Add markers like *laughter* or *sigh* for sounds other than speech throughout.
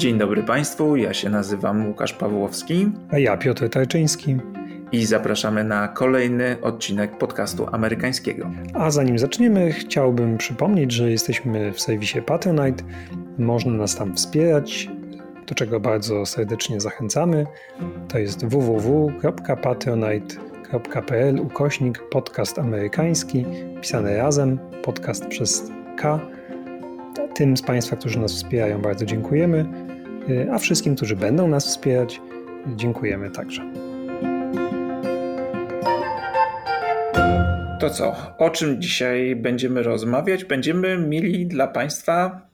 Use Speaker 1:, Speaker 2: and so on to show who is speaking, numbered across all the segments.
Speaker 1: Dzień dobry Państwu, ja się nazywam Łukasz Pawłowski.
Speaker 2: A ja Piotr Tajczyński.
Speaker 1: I zapraszamy na kolejny odcinek podcastu amerykańskiego.
Speaker 2: A zanim zaczniemy, chciałbym przypomnieć, że jesteśmy w serwisie Patronite. Można nas tam wspierać, do czego bardzo serdecznie zachęcamy. To jest www.patronite.pl ukośnik podcast amerykański, pisane razem, podcast przez K. Tym z Państwa, którzy nas wspierają, bardzo dziękujemy, a wszystkim, którzy będą nas wspierać, dziękujemy także.
Speaker 1: To co? O czym dzisiaj będziemy rozmawiać? Będziemy mieli dla Państwa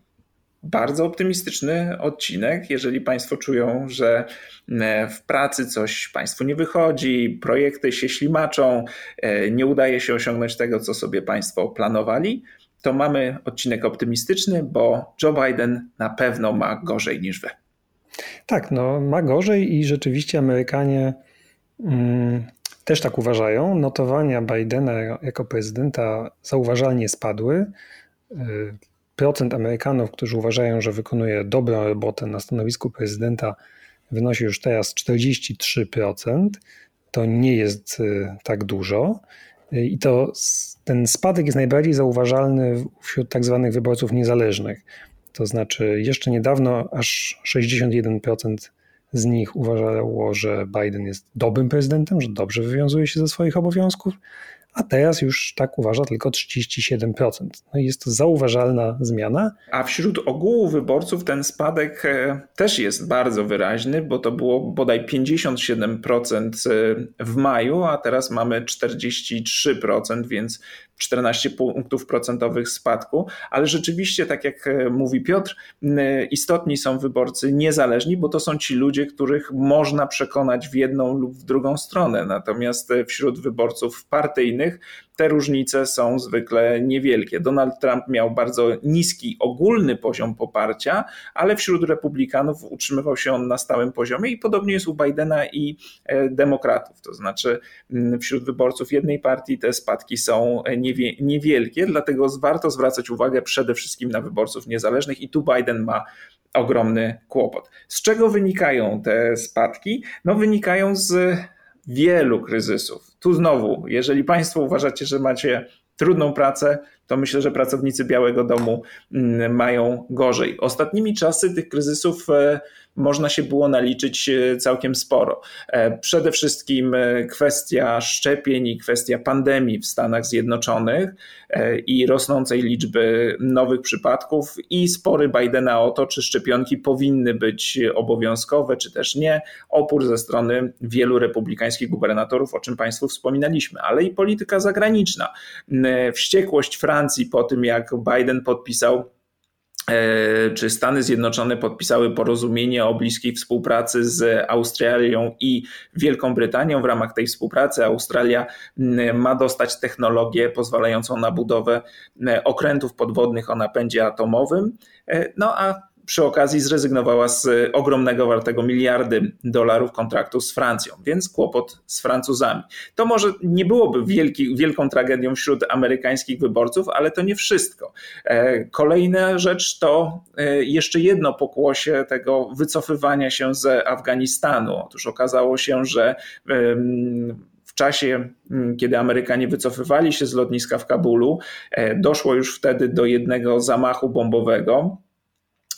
Speaker 1: bardzo optymistyczny odcinek. Jeżeli Państwo czują, że e, w pracy coś Państwu nie wychodzi, projekty się ślimaczą, e, nie udaje się osiągnąć tego, co sobie Państwo planowali, to mamy odcinek optymistyczny, bo Joe Biden na pewno ma gorzej niż wy.
Speaker 2: Tak, no ma gorzej i rzeczywiście Amerykanie mm, też tak uważają. Notowania Bidena jako prezydenta zauważalnie spadły. Y, procent Amerykanów, którzy uważają, że wykonuje dobrą robotę na stanowisku prezydenta, wynosi już teraz 43%. To nie jest y, tak dużo. I to ten spadek jest najbardziej zauważalny wśród tak zwanych wyborców niezależnych. To znaczy, jeszcze niedawno aż 61% z nich uważało, że Biden jest dobrym prezydentem, że dobrze wywiązuje się ze swoich obowiązków, a teraz już tak uważa tylko 37%. No jest to zauważalna zmiana.
Speaker 1: A wśród ogółu wyborców ten spadek e, też jest bardzo wyraźny, bo to było bodaj 57% e, w maju, a teraz mamy 43%, więc 14 punktów procentowych spadku, ale rzeczywiście, tak jak e, mówi Piotr, istotni są wyborcy niezależni, bo to są ci ludzie, których można przekonać w jedną lub w drugą stronę. Natomiast wśród wyborców partyjnych te różnice są zwykle niewielkie. Donald Trump miał bardzo niski ogólny poziom poparcia, ale wśród republikanów utrzymywał się on na stałym poziomie i podobnie jest u Bidena i e, demokratów. To znaczy wśród wyborców jednej partii te spadki są niewielkie, dlatego warto zwracać uwagę przede wszystkim na wyborców niezależnych i tu Biden ma ogromny kłopot. Z czego wynikają te spadki? No wynikają z wielu kryzysów. Tu znowu, jeżeli Państwo uważacie, że macie trudną pracę, to myślę, że pracownicy Białego Domu mm, mają gorzej. Ostatnimi czasy tych kryzysów e, można się było naliczyć e, całkiem sporo. E, przede wszystkim kwestia szczepień i kwestia pandemii w Stanach Zjednoczonych i rosnącej liczby nowych przypadków i spory Bidena o to, czy szczepionki powinny być obowiązkowe, czy też nie. Opór ze strony wielu republikańskich gubernatorów, o czym Państwu wspominaliśmy, ale i polityka zagraniczna. Wściekłość Francji, Francji po tym, jak Biden podpisał e, czy Stany Zjednoczone podpisały porozumienie o bliskiej współpracy z Australią i Wielką Brytanią. W ramach tej współpracy Australia ma dostać technologię pozwalającą na budowę okrętów podwodnych o napędzie atomowym. E, no a przy okazji zrezygnowała z ogromnego wartego miliardy dolarów kontraktu z Francją, więc kłopot z Francuzami. To może nie byłoby wielki, wielką tragedią wśród amerykańskich wyborców, ale to nie wszystko. E, kolejna rzecz to e, jeszcze jedno pokłosie tego wycofywania się z Afganistanu. Otóż okazało się, że w czasie, kiedy Amerykanie wycofywali się z lotniska w Kabulu, e, doszło już wtedy do jednego zamachu bombowego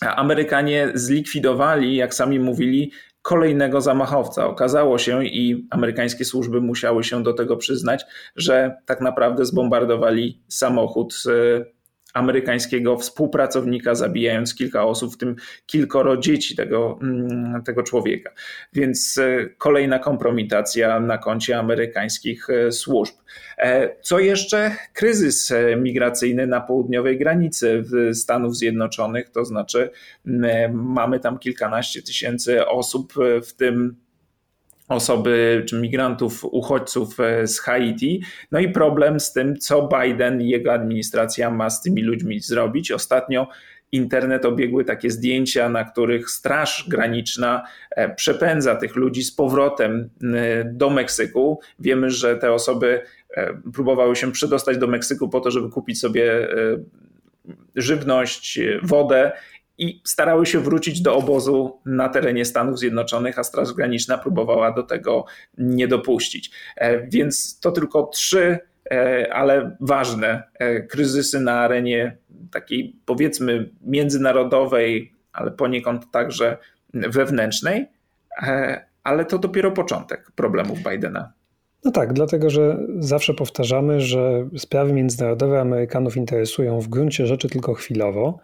Speaker 1: Amerykanie zlikwidowali, jak sami mówili, kolejnego zamachowca. Okazało się i amerykańskie służby musiały się do tego przyznać, że tak naprawdę zbombardowali samochód amerykańskiego współpracownika, zabijając kilka osób, w tym kilkoro dzieci tego, mm, tego człowieka. Więc e, kolejna kompromitacja na koncie amerykańskich e, służb. E, co jeszcze? Kryzys migracyjny na południowej granicy Stanów Zjednoczonych, to znaczy mamy tam kilkanaście tysięcy osób, w tym osoby czy migrantów, uchodźców e, z Haiti. No i problem z tym, co Biden i jego administracja ma z tymi ludźmi zrobić. Ostatnio internet obiegły takie zdjęcia, na których Straż Graniczna e, przepędza tych ludzi z powrotem e, do Meksyku. Wiemy, że te osoby próbowały się przedostać do Meksyku po to, żeby kupić sobie żywność, wodę i starały się wrócić do obozu na terenie Stanów Zjednoczonych, a Straż Graniczna próbowała do tego nie dopuścić. Więc to tylko trzy ale ważne kryzysy na arenie takiej powiedzmy międzynarodowej, ale poniekąd także wewnętrznej, ale to dopiero początek problemów Bidena.
Speaker 2: No tak, dlatego że zawsze powtarzamy, że sprawy międzynarodowe Amerykanów interesują w gruncie rzeczy tylko chwilowo.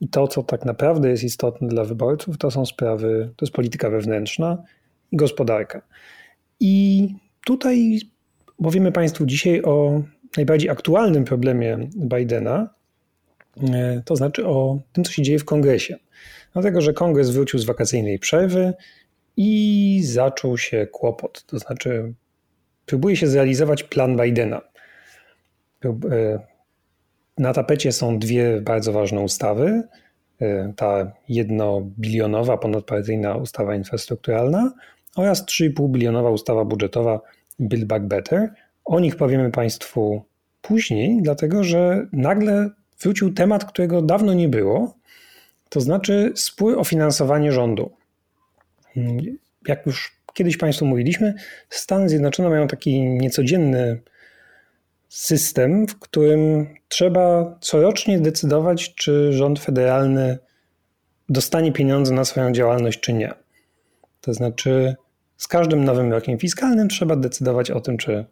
Speaker 2: I to, co tak naprawdę jest istotne dla wyborców, to są sprawy, to jest polityka wewnętrzna i gospodarka. I tutaj powiemy Państwu dzisiaj o najbardziej aktualnym problemie Bidena, e, to znaczy o tym, co się dzieje w kongresie. Dlatego, że kongres wrócił z wakacyjnej przerwy i zaczął się kłopot. To znaczy, próbuje się zrealizować plan Bidena. Na tapecie są dwie bardzo ważne ustawy. E, ta jednobilionowa, ponadpartyjna ustawa infrastrukturalna oraz 3,5 bilionowa ustawa budżetowa Build Back Better. O nich powiemy Państwu później, dlatego że nagle wrócił temat, którego dawno nie było, to znaczy spór o finansowanie rządu. Jak już kiedyś Państwu mówiliśmy, Stany Zjednoczone mają taki niecodzienny system, w którym trzeba corocznie decydować, czy rząd federalny dostanie pieniądze na swoją działalność, czy nie. To znaczy, z każdym nowym rokiem fiskalnym trzeba decydować o tym, czy,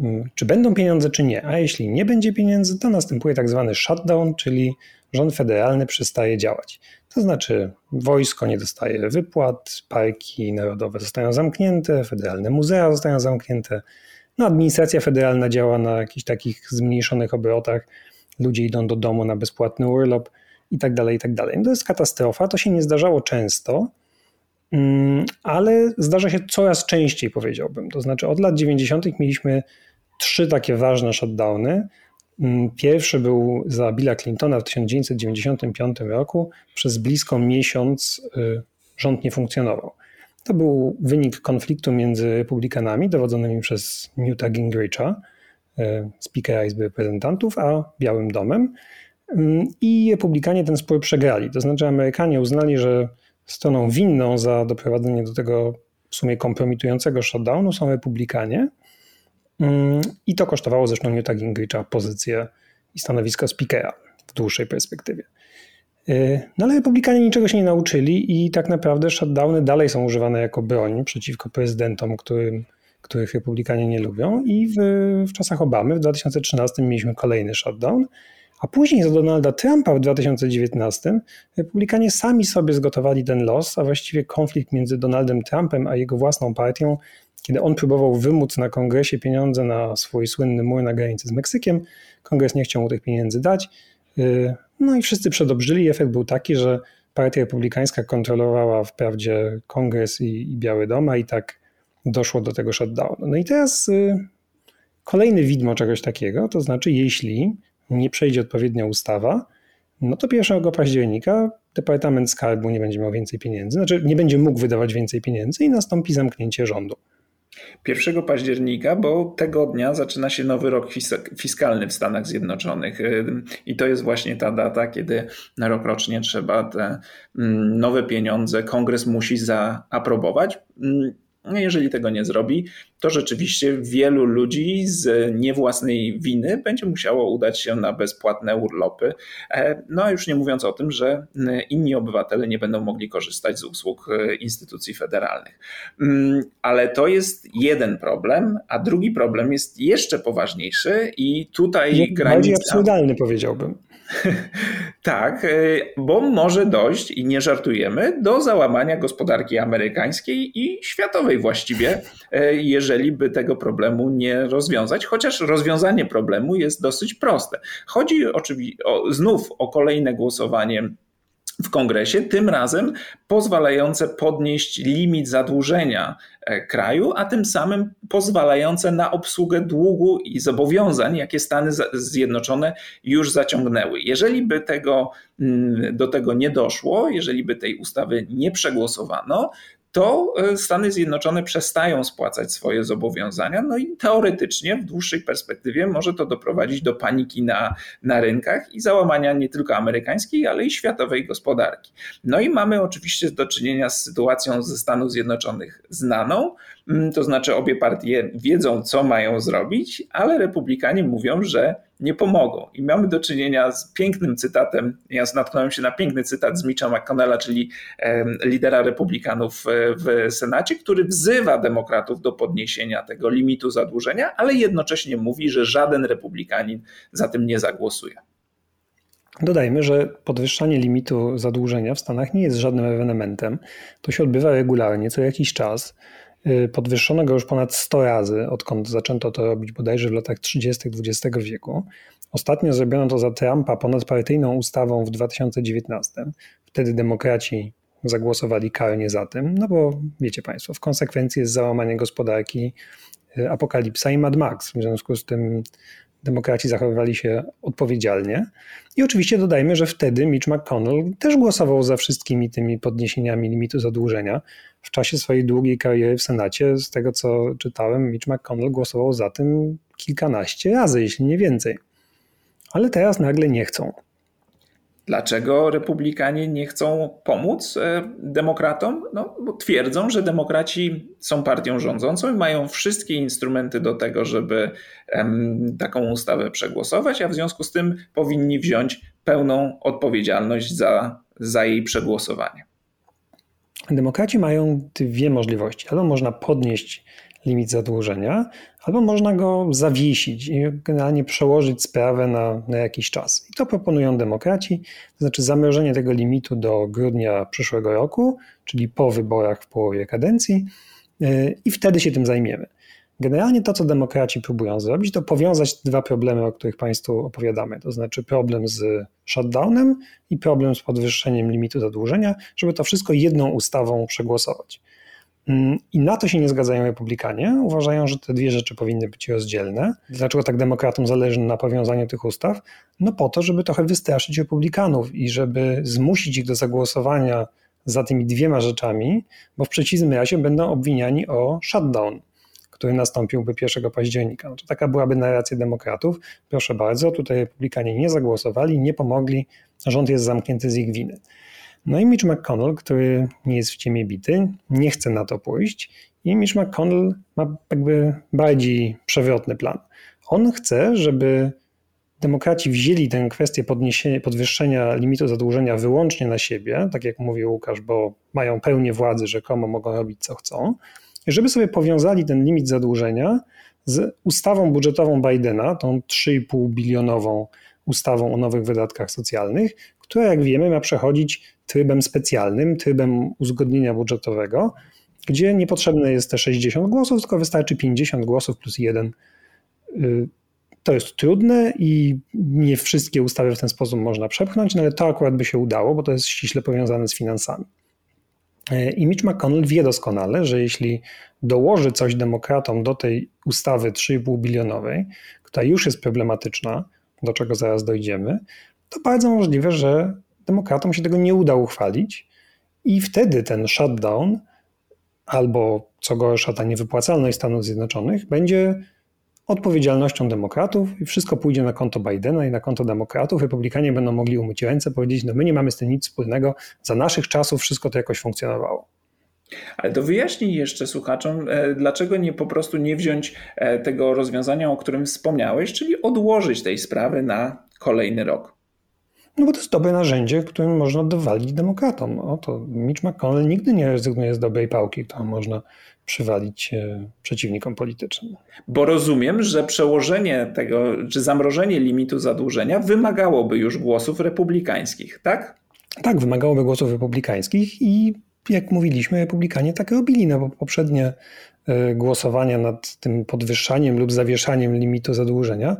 Speaker 2: mm, czy będą pieniądze, czy nie. A jeśli nie będzie pieniędzy, to następuje tak zwany shutdown, czyli rząd federalny przestaje działać. To znaczy, wojsko nie dostaje wypłat, parki narodowe zostają zamknięte, federalne muzea zostają zamknięte. No, administracja federalna działa na jakichś takich zmniejszonych obrotach, ludzie idą do domu na bezpłatny urlop i tak dalej, i tak dalej. No to jest katastrofa, to się nie zdarzało często, mm, ale zdarza się coraz częściej, powiedziałbym. To znaczy, od lat 90. mieliśmy trzy takie ważne shutdowny. Mm, pierwszy był za Billa Clintona w 1995 roku. Przez blisko miesiąc y, rząd nie funkcjonował. To był wynik konfliktu między republikanami dowodzonymi przez Newta Gingricha, Speakera Izby Reprezentantów, a Białym Domem. I republikanie ten spór przegrali. To znaczy Amerykanie uznali, że stroną winną za doprowadzenie do tego w sumie kompromitującego shutdownu są republikanie, Mm, I to kosztowało zresztą Newta Gingricha pozycję i stanowisko speakera w dłuższej perspektywie. Y, no ale republikanie niczego się nie nauczyli i tak naprawdę shutdowny dalej są używane jako broń przeciwko prezydentom, którym, których republikanie nie lubią. I w, w czasach Obamy w 2013 mieliśmy kolejny shutdown, a później za Donalda Trumpa w 2019 republikanie sami sobie zgotowali ten los, a właściwie konflikt między Donaldem Trumpem a jego własną partią kiedy on próbował wymóc na kongresie pieniądze na swój słynny mur na granicy z Meksykiem, kongres nie chciał mu tych pieniędzy dać. No i wszyscy przedobrzyli. Efekt był taki, że partia republikańska kontrolowała wprawdzie kongres i, i Biały Dom, i tak doszło do tego shutdownu. No i teraz y, kolejny widmo czegoś takiego, to znaczy jeśli nie przejdzie odpowiednia ustawa, no to 1 października Departament Skarbu nie będzie miał więcej pieniędzy, znaczy nie będzie mógł wydawać więcej pieniędzy i nastąpi zamknięcie rządu.
Speaker 1: 1 października, bo tego dnia zaczyna się nowy rok fiskalny w Stanach Zjednoczonych. I to jest właśnie ta data, kiedy na rok rocznie trzeba te mm, nowe pieniądze kongres musi zaaprobować. No jeżeli tego nie zrobi, to rzeczywiście wielu ludzi z niewłasnej winy będzie musiało udać się na bezpłatne urlopy. E, no a już nie mówiąc o tym, że inni obywatele nie będą mogli korzystać z usług e, instytucji federalnych. Mm, ale to jest jeden problem, a drugi problem jest jeszcze poważniejszy i tutaj granica...
Speaker 2: Bardziej absurdalny powiedziałbym. *laughs*
Speaker 1: tak, e, bo może dojść, i nie żartujemy, do załamania gospodarki amerykańskiej i światowej właściwie, e, jeżeli by tego problemu nie rozwiązać, chociaż rozwiązanie problemu jest dosyć proste. Chodzi oczywiście znów o kolejne głosowanie w kongresie, tym razem pozwalające podnieść limit zadłużenia e, kraju, a tym samym pozwalające na obsługę długu i zobowiązań, jakie Stany Zjednoczone już zaciągnęły. Jeżeli by tego, mm, do tego nie doszło, jeżeli by tej ustawy nie przegłosowano, to e, Stany Zjednoczone przestają spłacać swoje zobowiązania, no i teoretycznie w dłuższej perspektywie może to doprowadzić do paniki na, na rynkach i załamania nie tylko amerykańskiej, ale i światowej gospodarki. No i mamy oczywiście do czynienia z sytuacją ze Stanów Zjednoczonych znaną, mm, to znaczy obie partie wiedzą, co mają zrobić, ale republikanie mówią, że nie pomogą. I mamy do czynienia z pięknym cytatem, ja natknąłem się na piękny cytat z Mitcha McConnella, czyli lidera republikanów e, w Senacie, który wzywa demokratów do podniesienia tego limitu zadłużenia, ale jednocześnie mówi, że żaden republikanin za tym nie zagłosuje.
Speaker 2: Dodajmy, że podwyższanie limitu zadłużenia w Stanach nie jest żadnym ewenementem. To się odbywa regularnie, co jakiś czas. Y, podwyższono go już ponad 100 razy, odkąd zaczęto to robić bodajże w latach 30. XX wieku. Ostatnio zrobiono to za Trumpa ponadpartyjną ustawą w 2019. Wtedy demokraci zagłosowali karnie za tym, no bo wiecie Państwo, w konsekwencji jest załamanie gospodarki, y, apokalipsa i Mad Max. W związku z tym demokraci zachowywali się odpowiedzialnie. I oczywiście dodajmy, że wtedy Mitch McConnell też głosował za wszystkimi tymi podniesieniami limitu zadłużenia. W czasie swojej długiej kariery w Senacie, z tego co czytałem, Mitch McConnell głosował za tym kilkanaście razy, jeśli nie więcej. Ale teraz nagle nie chcą.
Speaker 1: Dlaczego republikanie nie chcą pomóc e, demokratom? No, bo twierdzą, że demokraci są partią rządzącą i mają wszystkie instrumenty do tego, żeby taką ustawę przegłosować, a w związku z tym powinni wziąć pełną odpowiedzialność za, za jej przegłosowanie.
Speaker 2: Demokraci mają dwie możliwości. Albo można podnieść limit zadłużenia, albo można go zawiesić i generalnie przełożyć sprawę na, na jakiś czas. I to proponują demokraci, to znaczy zamrożenie tego limitu do grudnia przyszłego roku, czyli po wyborach w połowie kadencji, yy, i wtedy się tym zajmiemy. Generalnie to, co demokraci próbują zrobić, to powiązać dwa problemy, o których Państwu opowiadamy, to znaczy problem z shutdownem i problem z podwyższeniem limitu zadłużenia, żeby to wszystko jedną ustawą przegłosować. Mm, I na to się nie zgadzają republikanie. Uważają, że te dwie rzeczy powinny być rozdzielne. Dlaczego tak demokratom zależy na powiązaniu tych ustaw? No po to, żeby trochę wystraszyć republikanów i żeby zmusić ich do zagłosowania za tymi dwiema rzeczami, bo w przeciwnym razie będą obwiniani o shutdown, który nastąpiłby 1 października. To taka byłaby narracja demokratów. Proszę bardzo, tutaj republikanie nie zagłosowali, nie pomogli, rząd jest zamknięty z ich winy. No i Mitch McConnell, który nie jest w ciemię bity, nie chce na to pójść i Mitch McConnell ma jakby bardziej przewrotny plan. On chce, żeby demokraci wzięli tę kwestię podwyższenia limitu zadłużenia wyłącznie na siebie, tak jak mówił Łukasz, bo mają pełnię władzy, rzekomo mogą robić co chcą, żeby sobie powiązali ten limit zadłużenia z ustawą budżetową Bidena, tą 3,5 bilionową ustawą o nowych wydatkach socjalnych, która jak wiemy ma przechodzić trybem specjalnym, trybem uzgodnienia budżetowego, gdzie niepotrzebne jest te 60 głosów, tylko wystarczy 50 głosów plus jeden. Y, to jest trudne i nie wszystkie ustawy w ten sposób można przepchnąć, no ale to akurat by się udało, bo to jest ściśle powiązane z finansami. Y, I Mitch McConnell wie doskonale, że jeśli dołoży coś demokratom do tej ustawy 3,5 bilionowej, która już jest problematyczna, do czego zaraz dojdziemy, to bardzo możliwe, że demokratom się tego nie uda uchwalić i wtedy ten shutdown albo co gorsza ta niewypłacalność Stanów Zjednoczonych będzie odpowiedzialnością demokratów i wszystko pójdzie na konto Bidena i na konto demokratów. Republikanie będą mogli umyć ręce, powiedzieć, no my nie mamy z tym nic wspólnego, za naszych czasów wszystko to jakoś funkcjonowało.
Speaker 1: Ale to wyjaśnij jeszcze słuchaczom, e, dlaczego nie po prostu nie wziąć e, tego rozwiązania, o którym wspomniałeś, czyli odłożyć tej sprawy na kolejny rok.
Speaker 2: No bo to jest dobre narzędzie, którym można dowalić demokratom. O, to Mitch McConnell nigdy nie rezygnuje z dobrej pałki, którą można przywalić e, przeciwnikom politycznym.
Speaker 1: Bo rozumiem, że przełożenie tego, czy zamrożenie limitu zadłużenia wymagałoby już głosów republikańskich, tak?
Speaker 2: Tak, wymagałoby głosów republikańskich i jak mówiliśmy, republikanie tak robili, no bo poprzednie e, głosowania nad tym podwyższaniem lub zawieszaniem limitu zadłużenia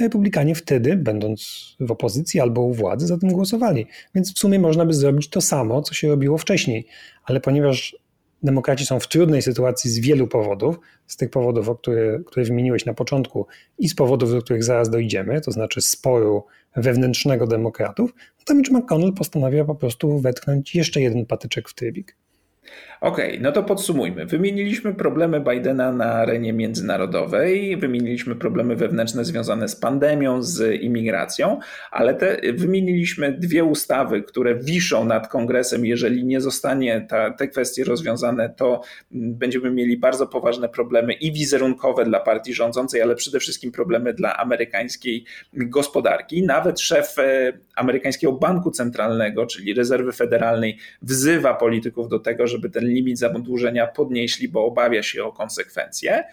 Speaker 2: Republikanie wtedy, będąc w opozycji albo u władzy, za tym głosowali. Więc w sumie można by zrobić to samo, co się robiło wcześniej. Ale ponieważ demokraci są w trudnej sytuacji z wielu powodów, z tych powodów, o które, które wymieniłeś na początku i z powodów, do których zaraz dojdziemy, to znaczy sporu wewnętrznego demokratów, no to Mitch McConnell postanawia po prostu wetknąć jeszcze jeden patyczek w trybik.
Speaker 1: Okej, okay, no to podsumujmy. Wymieniliśmy problemy Bidena na arenie międzynarodowej, wymieniliśmy problemy wewnętrzne związane z pandemią, z imigracją, ale te, wymieniliśmy dwie ustawy, które wiszą nad kongresem. Jeżeli nie zostanie ta, te kwestie rozwiązane, to będziemy mieli bardzo poważne problemy i wizerunkowe dla partii rządzącej, ale przede wszystkim problemy dla amerykańskiej gospodarki. Nawet szef e, amerykańskiego banku centralnego, czyli rezerwy federalnej, wzywa polityków do tego, żeby ten limit zadłużenia podnieśli, bo obawia się o konsekwencje.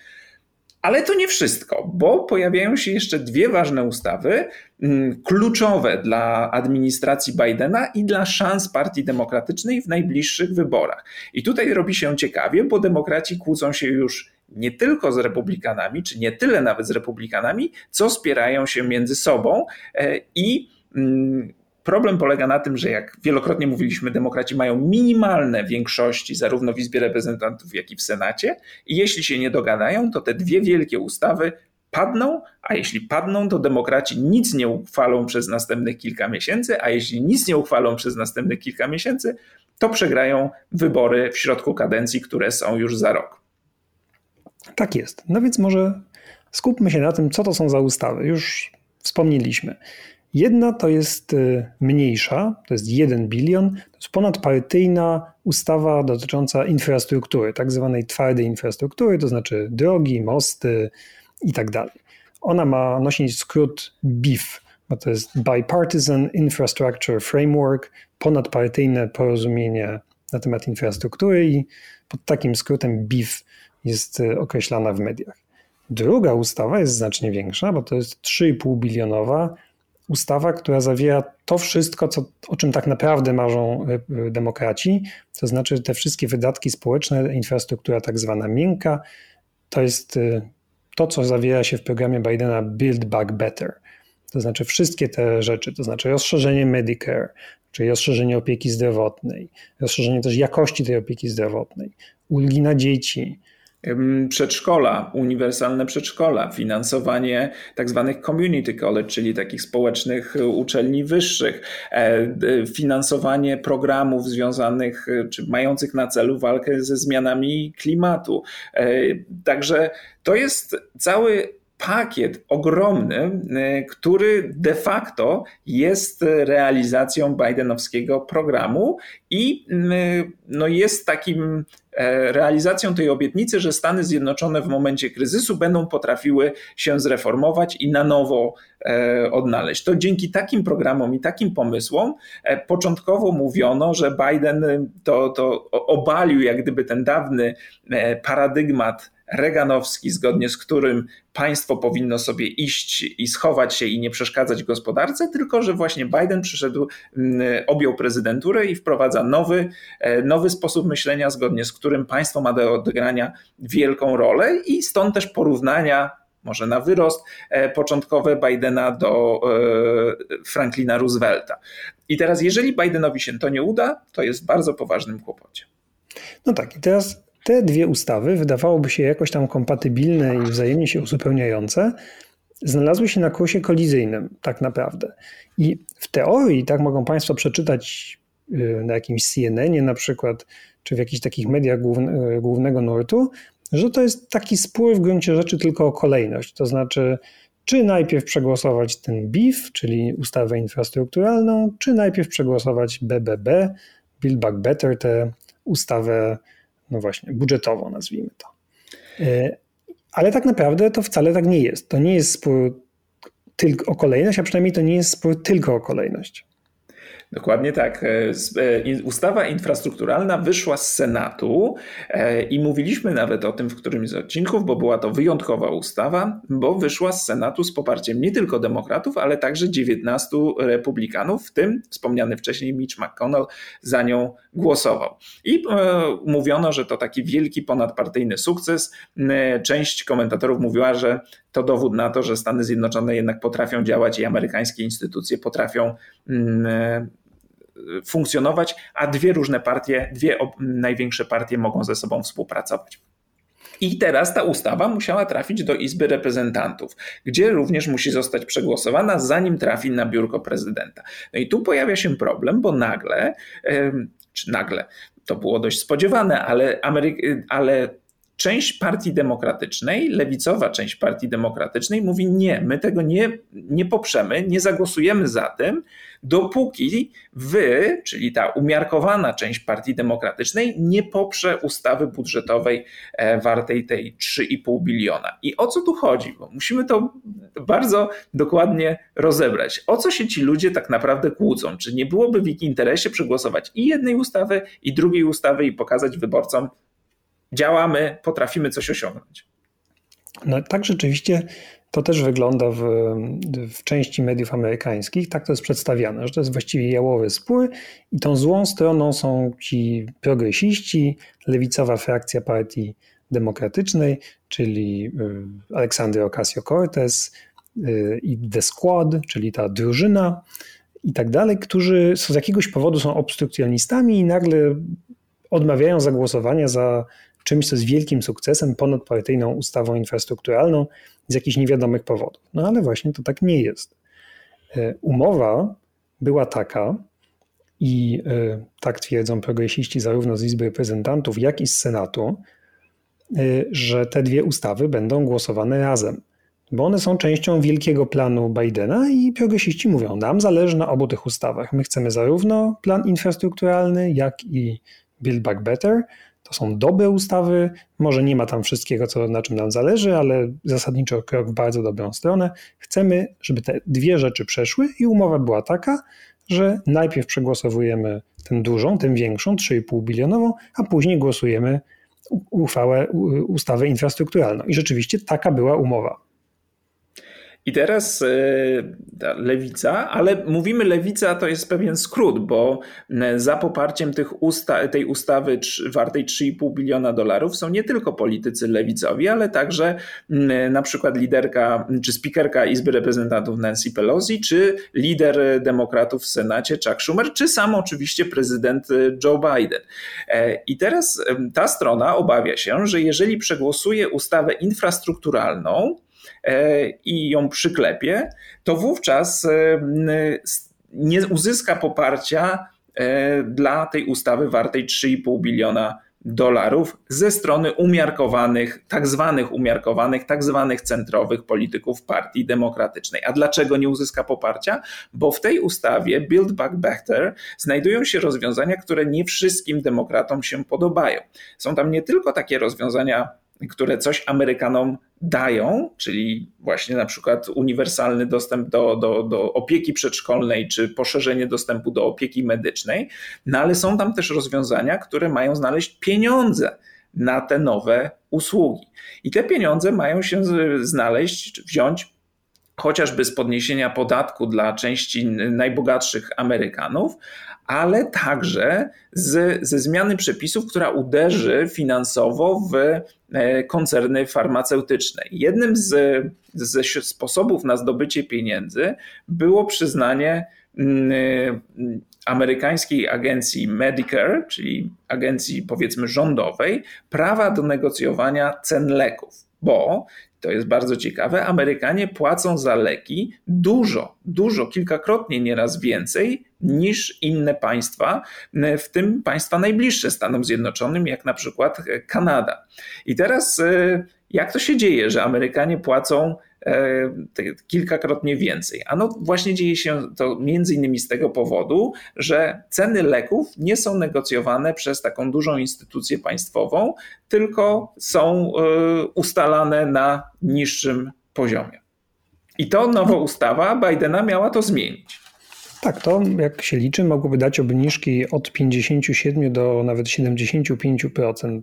Speaker 1: Ale to nie wszystko, bo pojawiają się jeszcze dwie ważne ustawy, mm, kluczowe dla administracji Bidena i dla szans Partii Demokratycznej w najbliższych wyborach. I tutaj robi się ciekawie, bo demokraci kłócą się już nie tylko z republikanami, czy nie tyle nawet z republikanami, co spierają się między sobą e, i mm, Problem polega na tym, że jak wielokrotnie mówiliśmy, demokraci mają minimalne większości zarówno w Izbie Reprezentantów, jak i w Senacie, i jeśli się nie dogadają, to te dwie wielkie ustawy padną, a jeśli padną, to demokraci nic nie uchwalą przez następnych kilka miesięcy, a jeśli nic nie uchwalą przez następnych kilka miesięcy, to przegrają wybory w środku kadencji, które są już za rok.
Speaker 2: Tak jest. No więc może skupmy się na tym, co to są za ustawy. Już wspomnieliśmy. Jedna to jest y, mniejsza, to jest 1 bilion, to jest ponadpartyjna ustawa dotycząca infrastruktury, tak zwanej twardej infrastruktury, to znaczy drogi, mosty i tak. Ona ma nosić skrót BIF, bo to jest Bipartisan Infrastructure Framework, ponadpartyjne porozumienie na temat infrastruktury i pod takim skrótem BIF jest y, określana w mediach. Druga ustawa jest znacznie większa, bo to jest 3,5 bilionowa ustawa, która zawiera to wszystko, co, o czym tak naprawdę marzą e, e, demokraci, to znaczy te wszystkie wydatki społeczne, infrastruktura tak zwana miękka, to jest e, to, co zawiera się w programie Bidena Build Back Better. To znaczy wszystkie te rzeczy, to znaczy rozszerzenie Medicare, czyli rozszerzenie opieki zdrowotnej, rozszerzenie też jakości tej opieki zdrowotnej, ulgi na dzieci,
Speaker 1: przedszkola, uniwersalne przedszkola, finansowanie tak zwanych community college, czyli takich społecznych e, uczelni wyższych, e, finansowanie programów związanych e, czy mających na celu walkę ze zmianami klimatu. Także to jest cały pakiet ogromny, który de facto jest realizacją Bidenowskiego programu i no jest takim realizacją tej obietnicy, że Stany Zjednoczone w momencie kryzysu będą potrafiły się zreformować i na nowo e, odnaleźć. To dzięki takim programom i takim pomysłom e, początkowo mówiono, że Biden to, to obalił jak gdyby ten dawny paradygmat reganowski, zgodnie z którym państwo powinno sobie iść i schować się i nie przeszkadzać gospodarce, tylko że właśnie Biden przyszedł, mm, objął prezydenturę i wprowadza nowy, e, nowy sposób myślenia, zgodnie z którym państwo ma do odegrania wielką rolę i stąd też porównania może na wyrost e, początkowe Bidena do e, Franklina Roosevelta. I teraz, jeżeli Bidenowi się to nie uda, to jest w bardzo poważnym kłopocie.
Speaker 2: No tak, i teraz te dwie ustawy wydawałoby się jakoś tam kompatybilne i wzajemnie się uzupełniające, znalazły się na kursie kolizyjnym tak naprawdę. I w teorii, tak mogą Państwo przeczytać y, na jakimś CNN-ie na przykład, czy w jakichś takich mediach y, głównego nurtu, że to jest taki spór w gruncie rzeczy tylko o kolejność. To znaczy, czy najpierw przegłosować ten BIF, czyli ustawę infrastrukturalną, czy najpierw przegłosować BBB, Build Back Better, tę ustawę no właśnie, budżetowo nazwijmy to. E, ale tak naprawdę to wcale tak nie jest. To nie jest spór tylko o kolejność, a przynajmniej to nie jest spór tylko o kolejność.
Speaker 1: Dokładnie tak. E, e, ustawa infrastrukturalna wyszła z Senatu i mówiliśmy nawet o tym w którymś z odcinków, bo była to wyjątkowa ustawa, bo wyszła z Senatu z poparciem nie tylko demokratów, ale także 19 republikanów, w tym wspomniany wcześniej Mitch McConnell za nią głosował. I mówiono, że to taki wielki ponadpartyjny sukces. Część komentatorów mówiła, że to dowód na to, że Stany Zjednoczone jednak potrafią działać i amerykańskie instytucje potrafią mm, funkcjonować, a dwie różne partie, dwie największe partie mogą ze sobą współpracować. I teraz ta ustawa musiała trafić do Izby Reprezentantów, gdzie również musi zostać przegłosowana, zanim trafi na biurko prezydenta. No i tu pojawia się problem, bo nagle, czy nagle, to było dość spodziewane, ale, Amery- ale część Partii Demokratycznej, lewicowa część Partii Demokratycznej mówi nie, my tego nie, nie poprzemy, nie zagłosujemy za tym, dopóki wy, czyli ta umiarkowana część Partii Demokratycznej, nie poprze ustawy budżetowej e, wartej tej 3,5 biliona. I o co tu chodzi? Bo musimy to bardzo dokładnie rozebrać. O co się ci ludzie tak naprawdę kłócą? Czy nie byłoby w ich interesie przegłosować i jednej ustawy, i drugiej ustawy i pokazać wyborcom, działamy, potrafimy coś osiągnąć.
Speaker 2: No tak rzeczywiście to też wygląda w, w, części mediów amerykańskich, tak to jest przedstawiane, że to jest właściwie jałowy spór i tą złą stroną są ci progresiści, lewicowa frakcja partii demokratycznej, czyli y, Aleksander Ocasio-Cortez y, i The Squad, czyli ta drużyna i tak dalej, którzy z jakiegoś powodu są obstrukcjonistami i nagle odmawiają zagłosowania za czymś, co jest wielkim sukcesem, ponadpartyjną ustawą infrastrukturalną z jakichś niewiadomych powodów. No ale właśnie to tak nie jest. E, umowa była taka, i e, tak twierdzą progresiści zarówno z Izby Reprezentantów, jak i z Senatu, e, że te dwie ustawy będą głosowane razem, bo one są częścią wielkiego planu Bidena i progresiści mówią, nam zależy na obu tych ustawach. My chcemy zarówno plan infrastrukturalny, jak i Build Back Better, to są dobre ustawy, może nie ma tam wszystkiego, co, na czym nam zależy, ale zasadniczo krok w bardzo dobrą stronę. Chcemy, żeby te dwie rzeczy przeszły i umowa była taka, że najpierw przegłosowujemy tę dużą, tę większą, 3,5 bilionową, a później głosujemy uchwałę, ustawę infrastrukturalną. I rzeczywiście taka była umowa.
Speaker 1: I teraz e, lewica, ale mówimy lewica to jest pewien skrót, bo e, za poparciem tych usta tej ustawy wartej 3,5 biliona dolarów są nie tylko politycy lewicowi, ale także na przykład liderka czy speakerka Izby Reprezentantów Nancy Pelosi, czy lider demokratów w Senacie Chuck Schumer, czy sam oczywiście prezydent e, Joe Biden. I teraz ta strona obawia się, że jeżeli przegłosuje ustawę infrastrukturalną, E, i ją przyklepie, to wówczas e, nie uzyska poparcia e, dla tej ustawy wartej 3,5 biliona dolarów ze strony umiarkowanych, tak zwanych umiarkowanych, tak zwanych centrowych polityków Partii Demokratycznej. A dlaczego nie uzyska poparcia? Bo w tej ustawie Build Back Better znajdują się rozwiązania, które nie wszystkim demokratom się podobają. Są tam nie tylko takie rozwiązania które coś Amerykanom dają, czyli właśnie na przykład uniwersalny dostęp do, do, do opieki przedszkolnej, czy poszerzenie dostępu do opieki medycznej, no ale są tam też rozwiązania, które mają znaleźć pieniądze na te nowe usługi. I te pieniądze mają się znaleźć, wziąć chociażby z podniesienia podatku dla części najbogatszych Amerykanów, ale także z, ze zmiany przepisów, która uderzy finansowo w e, koncerny farmaceutyczne. Jednym z, ze sposobów na zdobycie pieniędzy było przyznanie mm, e, amerykańskiej agencji Medicare, czyli agencji powiedzmy rządowej, prawa do negocjowania cen leków, bo to jest bardzo ciekawe, Amerykanie płacą za leki dużo, dużo, kilkakrotnie nieraz więcej niż inne państwa, w tym państwa najbliższe Stanom Zjednoczonym, jak na przykład Kanada. I teraz e, jak to się dzieje, że Amerykanie płacą E, kilkakrotnie więcej. A no właśnie dzieje się to między innymi z tego powodu, że ceny leków nie są negocjowane przez taką dużą instytucję państwową, tylko są e, ustalane na niższym poziomie. I to nowa ustawa Bidena miała to zmienić.
Speaker 2: Tak, to jak się liczy, mogłoby dać obniżki od 57 do nawet 75%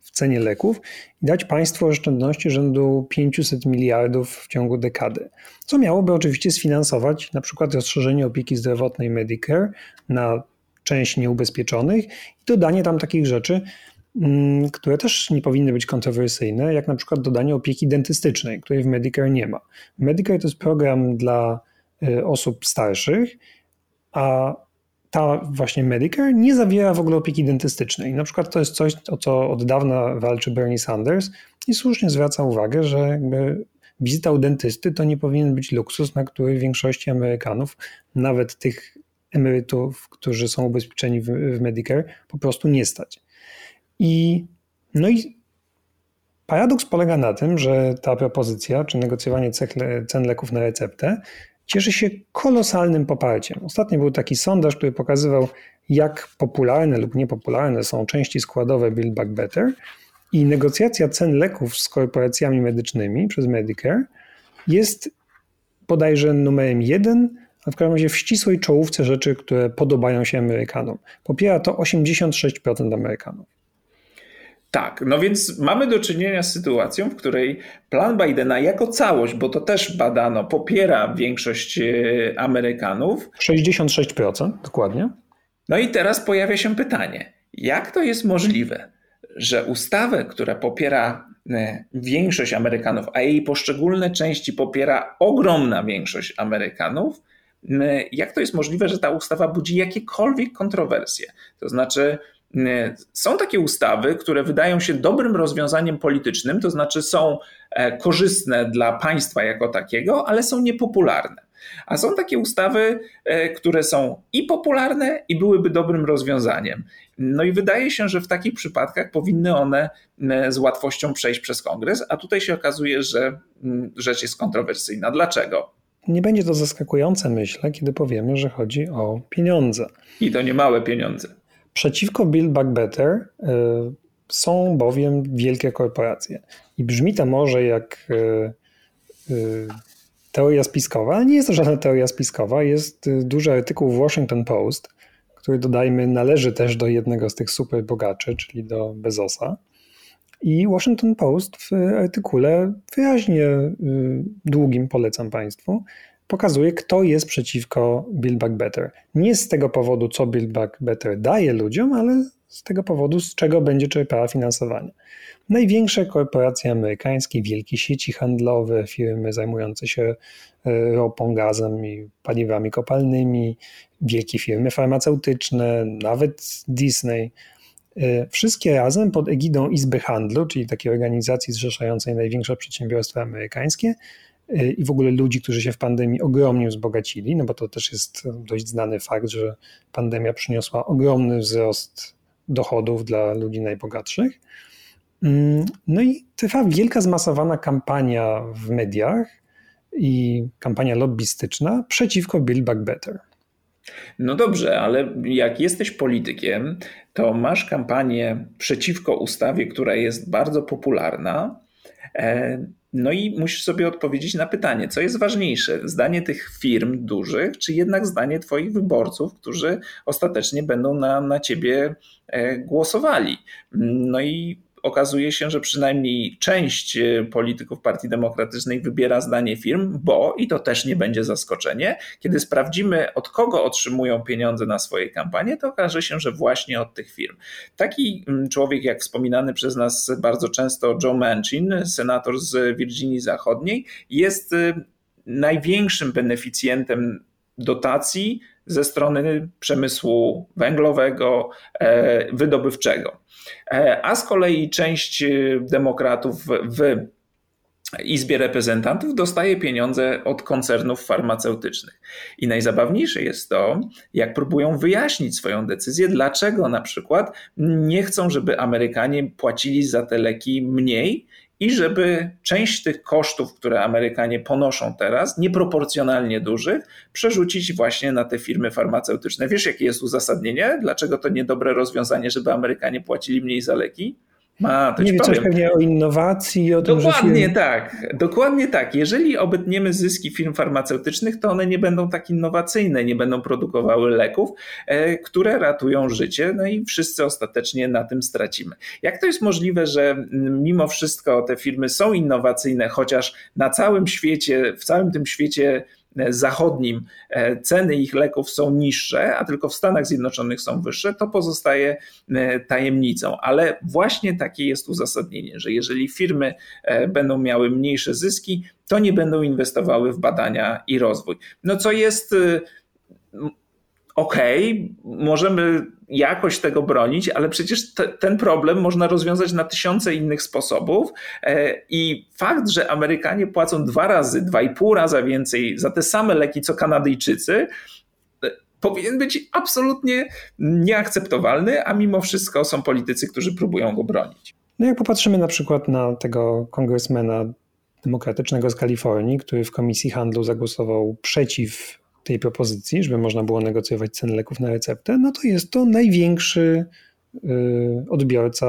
Speaker 2: cenie leków i dać państwu oszczędności rzędu 500 miliardów w ciągu dekady. Co miałoby oczywiście sfinansować na przykład rozszerzenie opieki zdrowotnej Medicare na część nieubezpieczonych i dodanie tam takich rzeczy, mm, które też nie powinny być kontrowersyjne, jak na przykład dodanie opieki dentystycznej, której w Medicare nie ma. Medicare to jest program dla y, osób starszych, a ta właśnie Medicare nie zawiera w ogóle opieki dentystycznej. Na przykład to jest coś, o co od dawna walczy Bernie Sanders i słusznie zwraca uwagę, że jakby wizyta u dentysty to nie powinien być luksus, na który większości Amerykanów, nawet tych emerytów, którzy są ubezpieczeni w, w Medicare, po prostu nie stać. I, no i paradoks polega na tym, że ta propozycja, czy negocjowanie cen leków na receptę, cieszy się kolosalnym poparciem. Ostatnio był taki sondaż, który pokazywał, jak popularne lub niepopularne są części składowe Build Back Better i negocjacja cen leków z korporacjami medycznymi przez Medicare jest bodajże numerem jeden, a w każdym razie w ścisłej czołówce rzeczy, które podobają się Amerykanom. Popiera to 86% Amerykanów.
Speaker 1: Tak, no więc mamy do czynienia z sytuacją, w której plan Bidena jako całość, bo to też badano, popiera większość e, Amerykanów.
Speaker 2: 66%, dokładnie.
Speaker 1: No i teraz pojawia się pytanie, jak to jest możliwe, że ustawę, która popiera e, większość Amerykanów, a jej poszczególne części popiera ogromna większość Amerykanów, jak to jest możliwe, że ta ustawa budzi jakiekolwiek kontrowersje? To znaczy, są takie ustawy, które wydają się dobrym rozwiązaniem politycznym, to znaczy są e, korzystne dla państwa jako takiego, ale są niepopularne. A są takie ustawy, e, które są i popularne, i byłyby dobrym rozwiązaniem. No i wydaje się, że w takich przypadkach powinny one z łatwością przejść przez kongres, a tutaj się okazuje, że rzecz jest kontrowersyjna. Dlaczego?
Speaker 2: Nie będzie to zaskakujące, myślę, kiedy powiemy, że chodzi o pieniądze.
Speaker 1: I to nie małe pieniądze.
Speaker 2: Przeciwko Build Back Better y, są bowiem wielkie korporacje. I brzmi to może jak y, y, teoria spiskowa, ale nie jest to żadna teoria spiskowa. Jest duży artykuł w Washington Post, który dodajmy należy też do jednego z tych super bogaczy, czyli do Bezosa. I Washington Post w artykule wyraźnie długim, polecam Państwu, pokazuje, kto jest przeciwko Build Back Better. Nie z tego powodu, co Build Back Better daje ludziom, ale z tego powodu, z czego będzie czerpała finansowanie. Największe korporacje amerykańskie, wielkie sieci handlowe, firmy zajmujące się e, ropą, gazem i paliwami kopalnymi, wielkie firmy farmaceutyczne, nawet Disney. E, wszystkie razem pod egidą Izby Handlu, czyli takiej organizacji zrzeszającej największe przedsiębiorstwa amerykańskie, i w ogóle ludzi, którzy się w pandemii ogromnie wzbogacili, no bo to też jest dość znany fakt, że pandemia przyniosła ogromny wzrost dochodów dla ludzi najbogatszych. Mm, no i trwa wielka zmasowana kampania w mediach i kampania lobbystyczna przeciwko Build Back Better.
Speaker 1: No dobrze, ale jak jesteś politykiem, to masz kampanię przeciwko ustawie, która jest bardzo popularna. E, no i musisz sobie odpowiedzieć na pytanie, co jest ważniejsze, zdanie tych firm dużych, czy jednak zdanie Twoich wyborców, którzy ostatecznie będą na, na Ciebie e, głosowali. No i okazuje się, że przynajmniej część e, polityków Partii Demokratycznej wybiera zdanie firm, bo, i to też nie będzie zaskoczenie, kiedy sprawdzimy, od kogo otrzymują pieniądze na swoje kampanie, to okaże się, że właśnie od tych firm. Taki mm, człowiek, jak wspominany przez nas bardzo często Joe Manchin, senator z Virginii Zachodniej, jest e, największym beneficjentem dotacji ze strony przemysłu węglowego, e, wydobywczego. E, a z kolei część e, demokratów w Izbie Reprezentantów dostaje pieniądze od koncernów farmaceutycznych. I najzabawniejsze jest to, jak próbują wyjaśnić swoją decyzję, dlaczego na przykład nie chcą, żeby Amerykanie płacili za te leki mniej i żeby część tych kosztów, które Amerykanie ponoszą teraz, nieproporcjonalnie dużych, przerzucić właśnie na te firmy farmaceutyczne. Wiesz, jakie jest uzasadnienie? Dlaczego to niedobre rozwiązanie, żeby Amerykanie płacili mniej za leki?
Speaker 2: A, to nie wiem, coś pewnie o innowacji, o
Speaker 1: tym, Dokładnie tak, dokładnie tak. Jeżeli obetniemy zyski firm farmaceutycznych, to one nie będą tak innowacyjne, nie będą produkowały leków, e, które ratują życie, no i wszyscy ostatecznie na tym stracimy. Jak to jest możliwe, że mimo wszystko te firmy są innowacyjne, chociaż na całym świecie, w całym tym świecie zachodnim e, ceny ich leków są niższe, a tylko w Stanach Zjednoczonych są wyższe, to pozostaje e, tajemnicą. Ale właśnie takie jest uzasadnienie, że jeżeli firmy e, będą miały mniejsze zyski, to nie będą inwestowały w badania i rozwój. No co jest okej, okay, możemy jakoś tego bronić, ale przecież te, ten problem można rozwiązać na tysiące innych sposobów. E, I fakt, że Amerykanie płacą dwa razy, dwa i pół raza więcej za te same leki co Kanadyjczycy, powinien być absolutnie nieakceptowalny, a mimo wszystko są politycy, którzy próbują go bronić.
Speaker 2: No jak popatrzymy na przykład na tego kongresmena demokratycznego z Kalifornii, który w Komisji Handlu zagłosował przeciw tej propozycji, żeby można było negocjować ceny leków na receptę, no to jest to największy y, odbiorca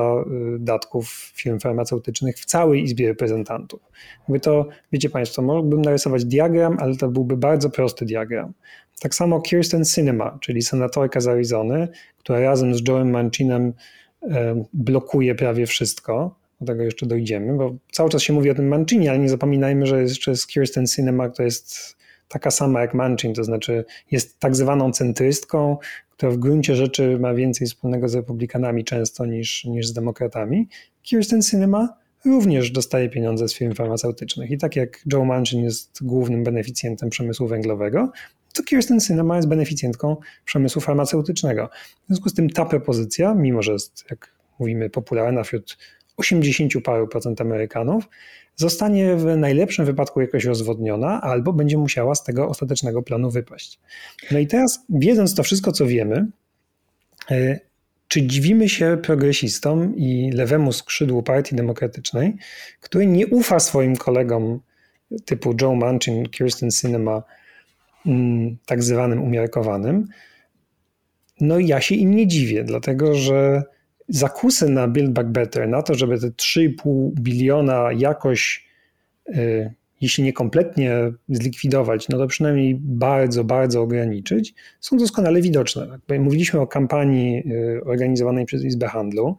Speaker 2: y, datków firm farmaceutycznych w całej Izbie Reprezentantów. Jakby to, wiecie Państwo, mógłbym narysować diagram, ale to byłby bardzo prosty diagram. Tak samo Kirsten Sinema, czyli senatorka z Arizony, która razem z Joe'em Manchinem y, blokuje prawie wszystko, do tego jeszcze dojdziemy, bo cały czas się mówi o tym Manchinie, ale nie zapominajmy, że jeszcze jest Kirsten Sinema, to jest taka sama jak Manchin, to znaczy jest tak zwaną centrystką, która w gruncie rzeczy ma więcej wspólnego z republikanami często niż, niż z demokratami. Kirsten Sinema również dostaje pieniądze z firm farmaceutycznych i tak jak Joe Manchin jest głównym beneficjentem przemysłu węglowego, to Kirsten Sinema jest beneficjentką przemysłu farmaceutycznego. W związku z tym ta propozycja, mimo że jest, jak mówimy, popularna wśród 80 paru procent Amerykanów, zostanie w najlepszym wypadku jakoś rozwodniona, albo będzie musiała z tego ostatecznego planu wypaść. No i teraz, wiedząc to wszystko, co wiemy, e, czy dziwimy się progresistom i lewemu skrzydłu Partii Demokratycznej, który nie ufa swoim kolegom typu Joe Manchin, Kirsten Sinema, mm, tak zwanym umiarkowanym? No ja się im nie dziwię, dlatego że zakusy na Build Back Better, na to, żeby te 3,5 biliona jakoś, y, jeśli nie kompletnie zlikwidować, no to przynajmniej bardzo, bardzo ograniczyć, są doskonale widoczne. Mówiliśmy o kampanii y, organizowanej przez Izbę Handlu.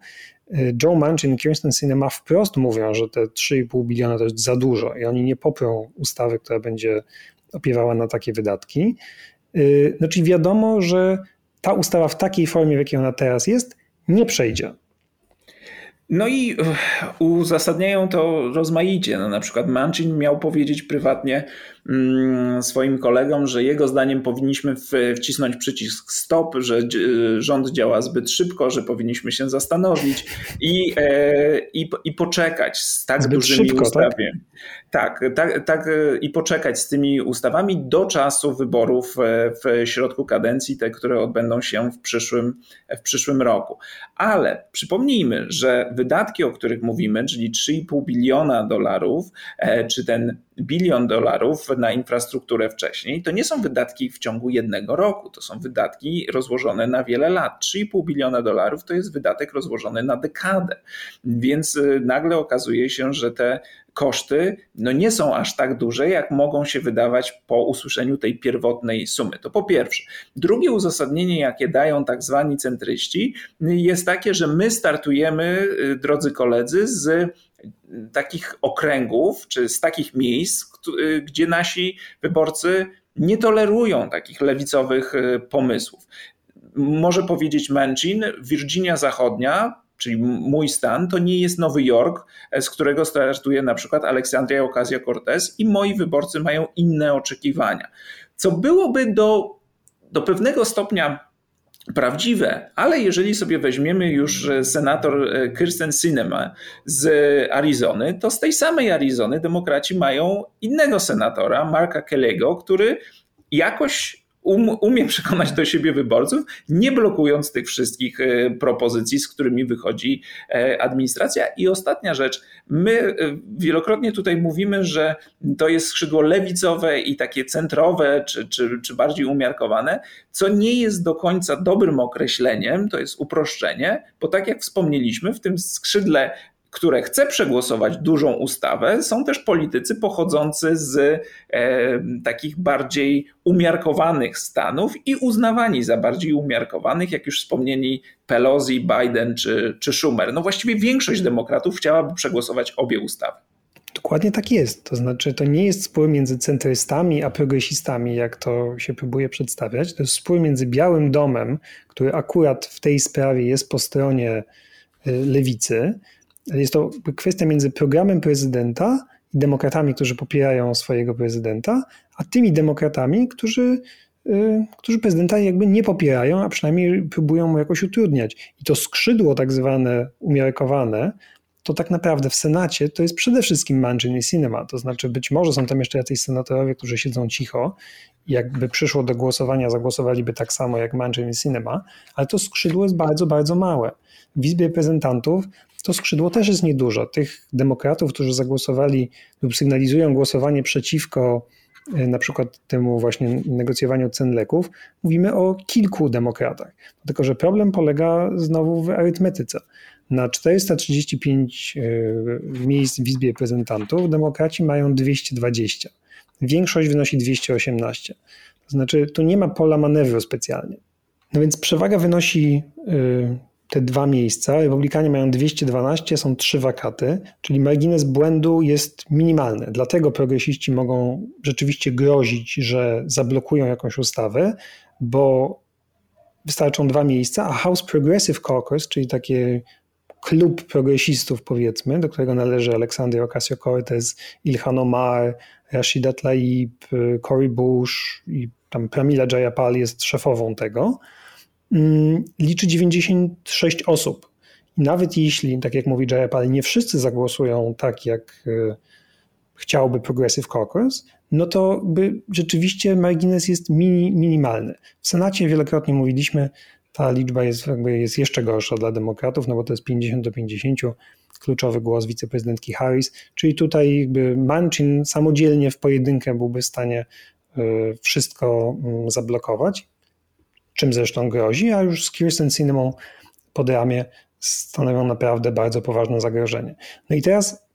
Speaker 2: Y, Joe Manchin i Kirsten Sinema wprost mówią, że te 3,5 biliona to jest za dużo i oni nie poprą ustawy, która będzie opiewała na takie wydatki. Znaczy wiadomo, że ta ustawa w takiej formie, w jakiej ona teraz jest, nie przejdzie.
Speaker 1: No i uzasadniają to rozmaicie. No, na przykład Manchin miał powiedzieć prywatnie swoim kolegom, że jego zdaniem powinniśmy wcisnąć przycisk stop, że rząd działa zbyt szybko, że powinniśmy się zastanowić i, e, i, i poczekać z tak zbyt dużymi szybko, ustawami. Tak? Tak, tak, tak i poczekać z tymi ustawami do czasu wyborów e, w środku kadencji, te, które odbędą się w przyszłym, w przyszłym roku. Ale przypomnijmy, że wydatki, o których mówimy, czyli 3,5 biliona dolarów, czy ten bilion dolarów na infrastrukturę wcześniej, to nie są wydatki w ciągu jednego roku, to są wydatki rozłożone na wiele lat. 3,5 biliona dolarów to jest wydatek rozłożony na dekadę. Więc e, nagle okazuje się, że te koszty no nie są aż tak duże, jak mogą się wydawać po usłyszeniu tej pierwotnej sumy. To po pierwsze. Drugie uzasadnienie, jakie dają tak zwani centryści, jest takie, że my startujemy, y, drodzy koledzy, z takich okręgów czy z takich miejsc, y, gdzie nasi wyborcy nie tolerują takich lewicowych y, pomysłów. Może powiedzieć Manchin, Virginia Zachodnia czyli mój stan, to nie jest Nowy Jork, e, z którego startuje na przykład Aleksandria Ocasio-Cortez i moi wyborcy mają inne oczekiwania. Co byłoby do, do pewnego stopnia prawdziwe, ale jeżeli sobie weźmiemy już senator e, Kirsten Sinema z Arizony, to z tej samej Arizony demokraci mają innego senatora, Marka Kellego, który jakoś um, umie przekonać do siebie wyborców, nie blokując tych wszystkich e, propozycji, z którymi wychodzi e, administracja. I ostatnia rzecz, my e, wielokrotnie tutaj mówimy, że to jest skrzydło lewicowe i takie centrowe, czy, czy, czy bardziej umiarkowane, co nie jest do końca dobrym określeniem, to jest uproszczenie, bo tak jak wspomnieliśmy, w tym skrzydle które chce przegłosować dużą ustawę, są też politycy pochodzący z e, takich bardziej umiarkowanych stanów i uznawani za bardziej umiarkowanych, jak już wspomnieni Pelosi, Biden czy, czy Schumer. No właściwie większość demokratów chciałaby przegłosować obie ustawy.
Speaker 2: Dokładnie tak jest. To znaczy, to nie jest spór między centrystami a progresistami, jak to się próbuje przedstawiać. To jest spór między Białym Domem, który akurat w tej sprawie jest po stronie e, lewicy, jest to kwestia między programem prezydenta i demokratami, którzy popierają swojego prezydenta, a tymi demokratami, którzy, y, którzy prezydenta jakby nie popierają, a przynajmniej próbują mu jakoś utrudniać. I to skrzydło tak zwane umiarkowane, to tak naprawdę w Senacie to jest przede wszystkim Manchin i Cinema. To znaczy, być może są tam jeszcze jacyś senatorowie, którzy siedzą cicho i jakby przyszło do głosowania, zagłosowaliby tak samo jak Manchin i Cinema, ale to skrzydło jest bardzo, bardzo małe. W Izbie Reprezentantów to skrzydło też jest niedużo. Tych demokratów, którzy zagłosowali lub sygnalizują głosowanie przeciwko e, na przykład temu właśnie negocjowaniu cen leków, mówimy o kilku demokratach. Tylko, że problem polega znowu w arytmetyce. Na 435 e, miejsc w Izbie Reprezentantów demokraci mają 220. Większość wynosi 218. To znaczy, tu nie ma pola manewru specjalnie. No więc przewaga wynosi e, te dwa miejsca. Republikanie mają 212, są trzy wakaty, czyli margines błędu jest minimalny. Dlatego progresiści mogą rzeczywiście grozić, że zablokują jakąś ustawę, bo wystarczą dwa miejsca, a House Progressive Caucus, czyli takie klub progresistów, powiedzmy, do którego należy Aleksander Ocasio-Cortez, Ilhan Omar, Rashida Tlaib, Cory Bush i tam Pramila Jayapal jest szefową tego, liczy 96 osób. I nawet jeśli, tak jak mówi Jayapal, nie wszyscy zagłosują tak, jak e, chciałby Progressive Caucus, no to by rzeczywiście margines jest mini, minimalny. W Senacie wielokrotnie mówiliśmy, ta liczba jest, jakby jest jeszcze gorsza dla demokratów, no bo to jest 50 do 50, kluczowy głos wiceprezydentki Harris, czyli tutaj jakby Manchin samodzielnie w pojedynkę byłby w stanie e, wszystko mm, zablokować, czym zresztą grozi, a już z Kirsten Sinema pod ramię stanowią naprawdę bardzo poważne zagrożenie. No i teraz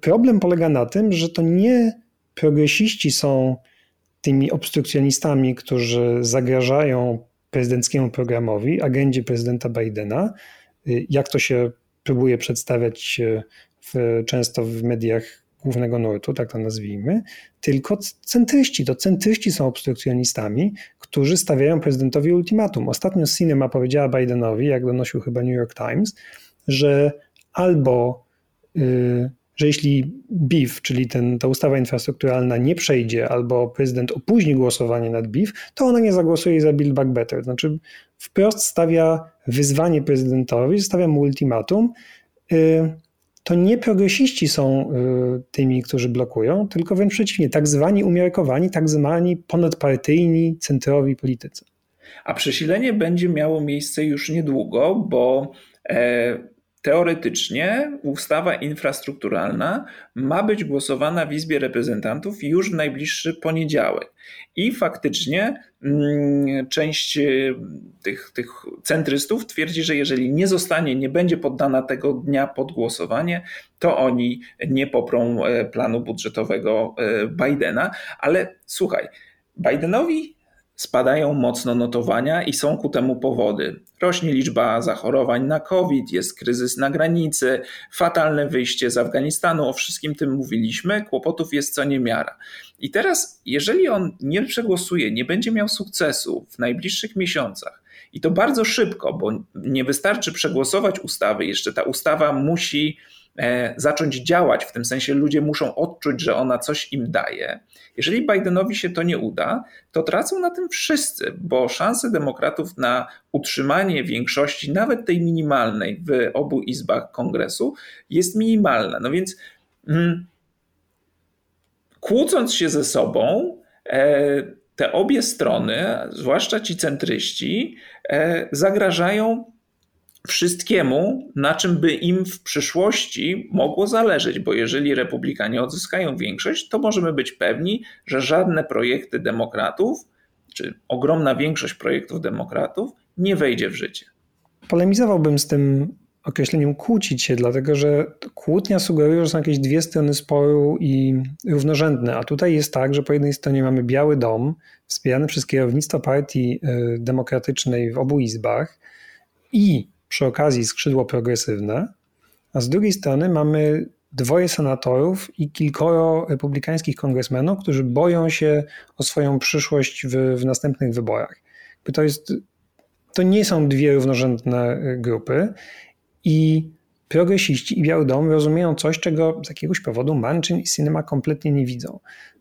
Speaker 2: problem polega na tym, że to nie progresiści są tymi obstrukcjonistami, którzy zagrażają prezydenckiemu programowi, agendzie prezydenta Bidena, jak to się próbuje przedstawiać y, w, często w mediach głównego nurtu, tak to nazwijmy, tylko centryści. To centryści są obstrukcjonistami, którzy stawiają prezydentowi ultimatum. Ostatnio Cinema powiedziała Bidenowi, jak donosił chyba New York Times, że albo yy, że jeśli BIF, czyli ten, ta ustawa infrastrukturalna nie przejdzie, albo prezydent opóźni głosowanie nad BIF, to ona nie zagłosuje za Build Back Better. Znaczy wprost stawia wyzwanie prezydentowi, stawia mu ultimatum. Y, to nie progresiści są y, tymi, którzy blokują, tylko wręcz przeciwnie, tak zwani umiarkowani, tak zwani ponadpartyjni, centrowi politycy.
Speaker 1: A przesilenie będzie miało miejsce już niedługo, bo e, Teoretycznie ustawa infrastrukturalna ma być głosowana w Izbie Reprezentantów już w najbliższy poniedziałek. I faktycznie mm, część y, tych, tych centrystów twierdzi, że jeżeli nie zostanie, nie będzie poddana tego dnia pod głosowanie, to oni nie poprą e, planu budżetowego e, Bidena. Ale słuchaj, Bidenowi Spadają mocno notowania i są ku temu powody. Rośnie liczba zachorowań na COVID, jest kryzys na granicy, fatalne wyjście z Afganistanu, o wszystkim tym mówiliśmy, kłopotów jest co niemiara. I teraz, jeżeli on nie przegłosuje, nie będzie miał sukcesu w najbliższych miesiącach, i to bardzo szybko, bo nie wystarczy przegłosować ustawy, jeszcze ta ustawa musi zacząć działać, w tym sensie ludzie muszą odczuć, że ona coś im daje. Jeżeli Bidenowi się to nie uda, to tracą na tym wszyscy, bo szanse demokratów na utrzymanie większości, nawet tej minimalnej w obu izbach kongresu, jest minimalna. No więc mm, kłócąc się ze sobą, e, te obie strony, zwłaszcza ci centryści, e, zagrażają wszystkiemu, na czym by im w przyszłości mogło zależeć, bo jeżeli republikanie odzyskają większość, to możemy być pewni, że żadne projekty demokratów, czy ogromna większość projektów demokratów nie wejdzie w życie.
Speaker 2: Polemizowałbym z tym określeniem kłócić się, dlatego że kłótnia sugeruje, że są jakieś dwie strony sporu i równorzędne, a tutaj jest tak, że po jednej stronie mamy Biały Dom, wspierany przez kierownictwo partii y, demokratycznej w obu izbach i przy okazji skrzydło progresywne, a z drugiej strony mamy dwoje senatorów i kilkoro republikańskich kongresmenów, którzy boją się o swoją przyszłość w, w następnych wyborach. To, jest, to nie są dwie równorzędne grupy i progresiści i Biały Dom rozumieją coś, czego z jakiegoś powodu Manchin i Cinema kompletnie nie widzą.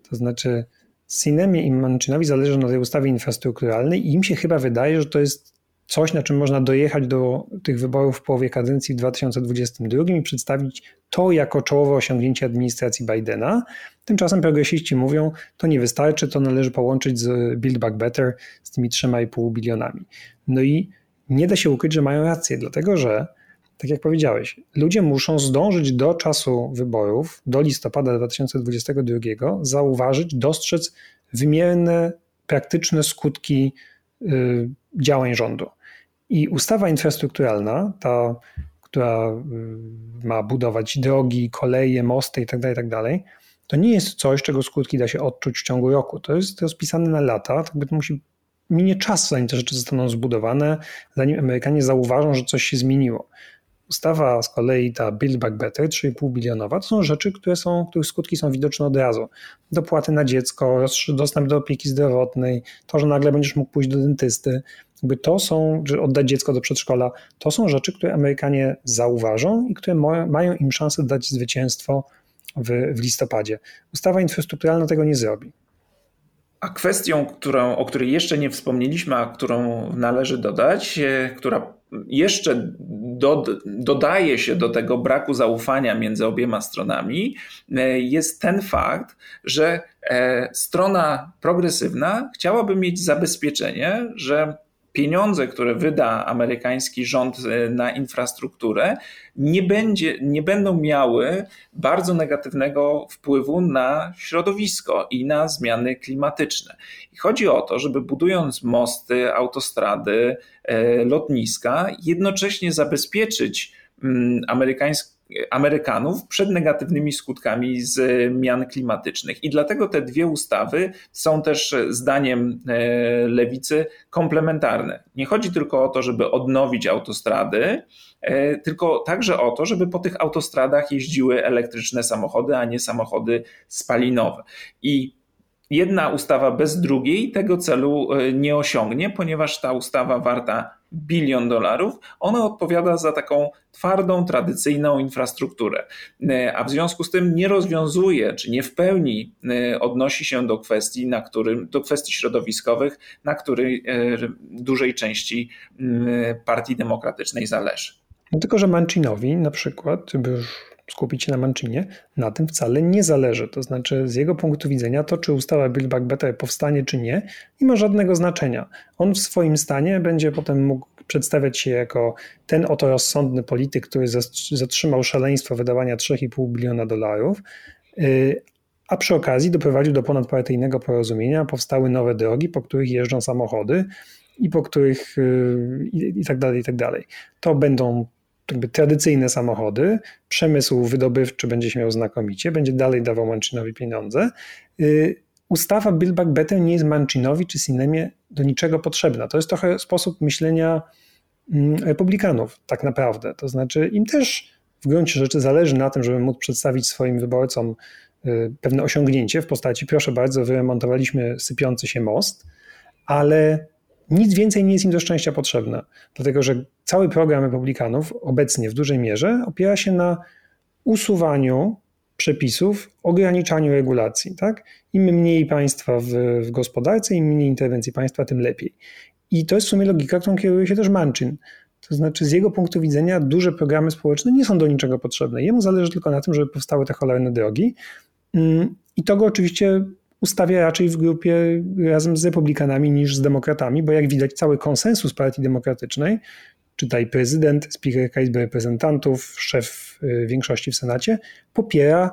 Speaker 2: To znaczy Cinemie i Manchinowi zależy na tej ustawie infrastrukturalnej i im się chyba wydaje, że to jest coś, na czym można dojechać do tych wyborów w połowie kadencji w 2022 i przedstawić to jako czołowe osiągnięcie administracji Bidena. Tymczasem progresiści mówią, to nie wystarczy, to należy połączyć z Build Back Better, z tymi 3,5 bilionami. No i nie da się ukryć, że mają rację, dlatego że, tak jak powiedziałeś, ludzie muszą zdążyć do czasu wyborów, do listopada 2022, zauważyć, dostrzec wymierne, praktyczne skutki y, działań rządu. I ustawa infrastrukturalna, ta, która y, ma budować drogi, koleje, mosty itd., tak itd., tak to nie jest coś, czego skutki da się odczuć w ciągu roku. To jest rozpisane na lata, tak by to musi minie czas, zanim te rzeczy zostaną zbudowane, zanim Amerykanie zauważą, że coś się zmieniło. Ustawa z kolei, ta Build Back Better, 3,5 bilionowa, to są rzeczy, które są, których skutki są widoczne od razu. Dopłaty na dziecko, dostęp do opieki zdrowotnej, to, że nagle będziesz mógł pójść do dentysty, jakby to są, że oddać dziecko do przedszkola, to są rzeczy, które Amerykanie zauważą i które mają im szansę dać zwycięstwo w, w listopadzie. Ustawa infrastrukturalna tego nie zrobi.
Speaker 1: A kwestią, którą, o której jeszcze nie wspomnieliśmy, a którą należy dodać, e, która jeszcze do, dodaje się do tego braku zaufania między obiema stronami, e, jest ten fakt, że e, strona progresywna chciałaby mieć zabezpieczenie, że pieniądze, które wyda amerykański rząd e, na infrastrukturę, nie, będzie, nie będą miały bardzo negatywnego wpływu na środowisko i na zmiany klimatyczne. I chodzi o to, żeby budując mosty, autostrady, e, lotniska, jednocześnie zabezpieczyć mm, amerykańskie Amerykanów przed negatywnymi skutkami zmian klimatycznych. I dlatego te dwie ustawy są też zdaniem e, lewicy komplementarne. Nie chodzi tylko o to, żeby odnowić autostrady, e, tylko także o to, żeby po tych autostradach jeździły elektryczne samochody, a nie samochody spalinowe. I jedna ustawa bez drugiej tego celu e, nie osiągnie, ponieważ ta ustawa warta bilion dolarów, ona odpowiada za taką twardą, tradycyjną infrastrukturę. E, a w związku z tym nie rozwiązuje, czy nie w pełni e, odnosi się do kwestii, na którym, do kwestii środowiskowych, na której dużej części Partii Demokratycznej zależy.
Speaker 2: No tylko, że Mancinowi na przykład, żeby już skupić się na Mancinie, na tym wcale nie zależy. To znaczy, z jego punktu widzenia, to czy ustawa Build Back Better powstanie, czy nie, nie ma żadnego znaczenia. On w swoim stanie będzie potem mógł przedstawiać się jako ten oto rozsądny polityk, który zatrzymał szaleństwo wydawania 3,5 biliona dolarów, y, a przy okazji doprowadził do ponadpartyjnego porozumienia, powstały nowe drogi, po których jeżdżą samochody i po których y, i, i tak dalej, i tak dalej. To będą jakby tradycyjne samochody, przemysł wydobywczy będzie się miał znakomicie, będzie dalej dawał Mancinowi pieniądze. Y, ustawa Build Back Better nie jest Mancinowi czy Sinemie do niczego potrzebna. To jest trochę sposób myślenia mm, republikanów tak naprawdę. To znaczy im też w gruncie rzeczy zależy na tym, żeby móc przedstawić swoim wyborcom y, pewne osiągnięcie w postaci proszę bardzo, wyremontowaliśmy sypiący się most, ale nic więcej nie jest im do szczęścia potrzebne, dlatego że cały program Republikanów obecnie w dużej mierze opiera się na usuwaniu przepisów, ograniczaniu regulacji. Tak? Im mniej państwa w, w gospodarce, im mniej interwencji państwa, tym lepiej. I to jest w sumie logika, którą kieruje się też Manchin. To znaczy, z jego punktu widzenia, duże programy społeczne nie są do niczego potrzebne. Jemu zależy tylko na tym, żeby powstały te cholerne drogi. Mm, I to go oczywiście ustawia raczej w grupie razem z republikanami niż z demokratami, bo jak widać cały konsensus Partii Demokratycznej, czytaj prezydent, speakerka Izby Reprezentantów, szef y, większości w Senacie, popiera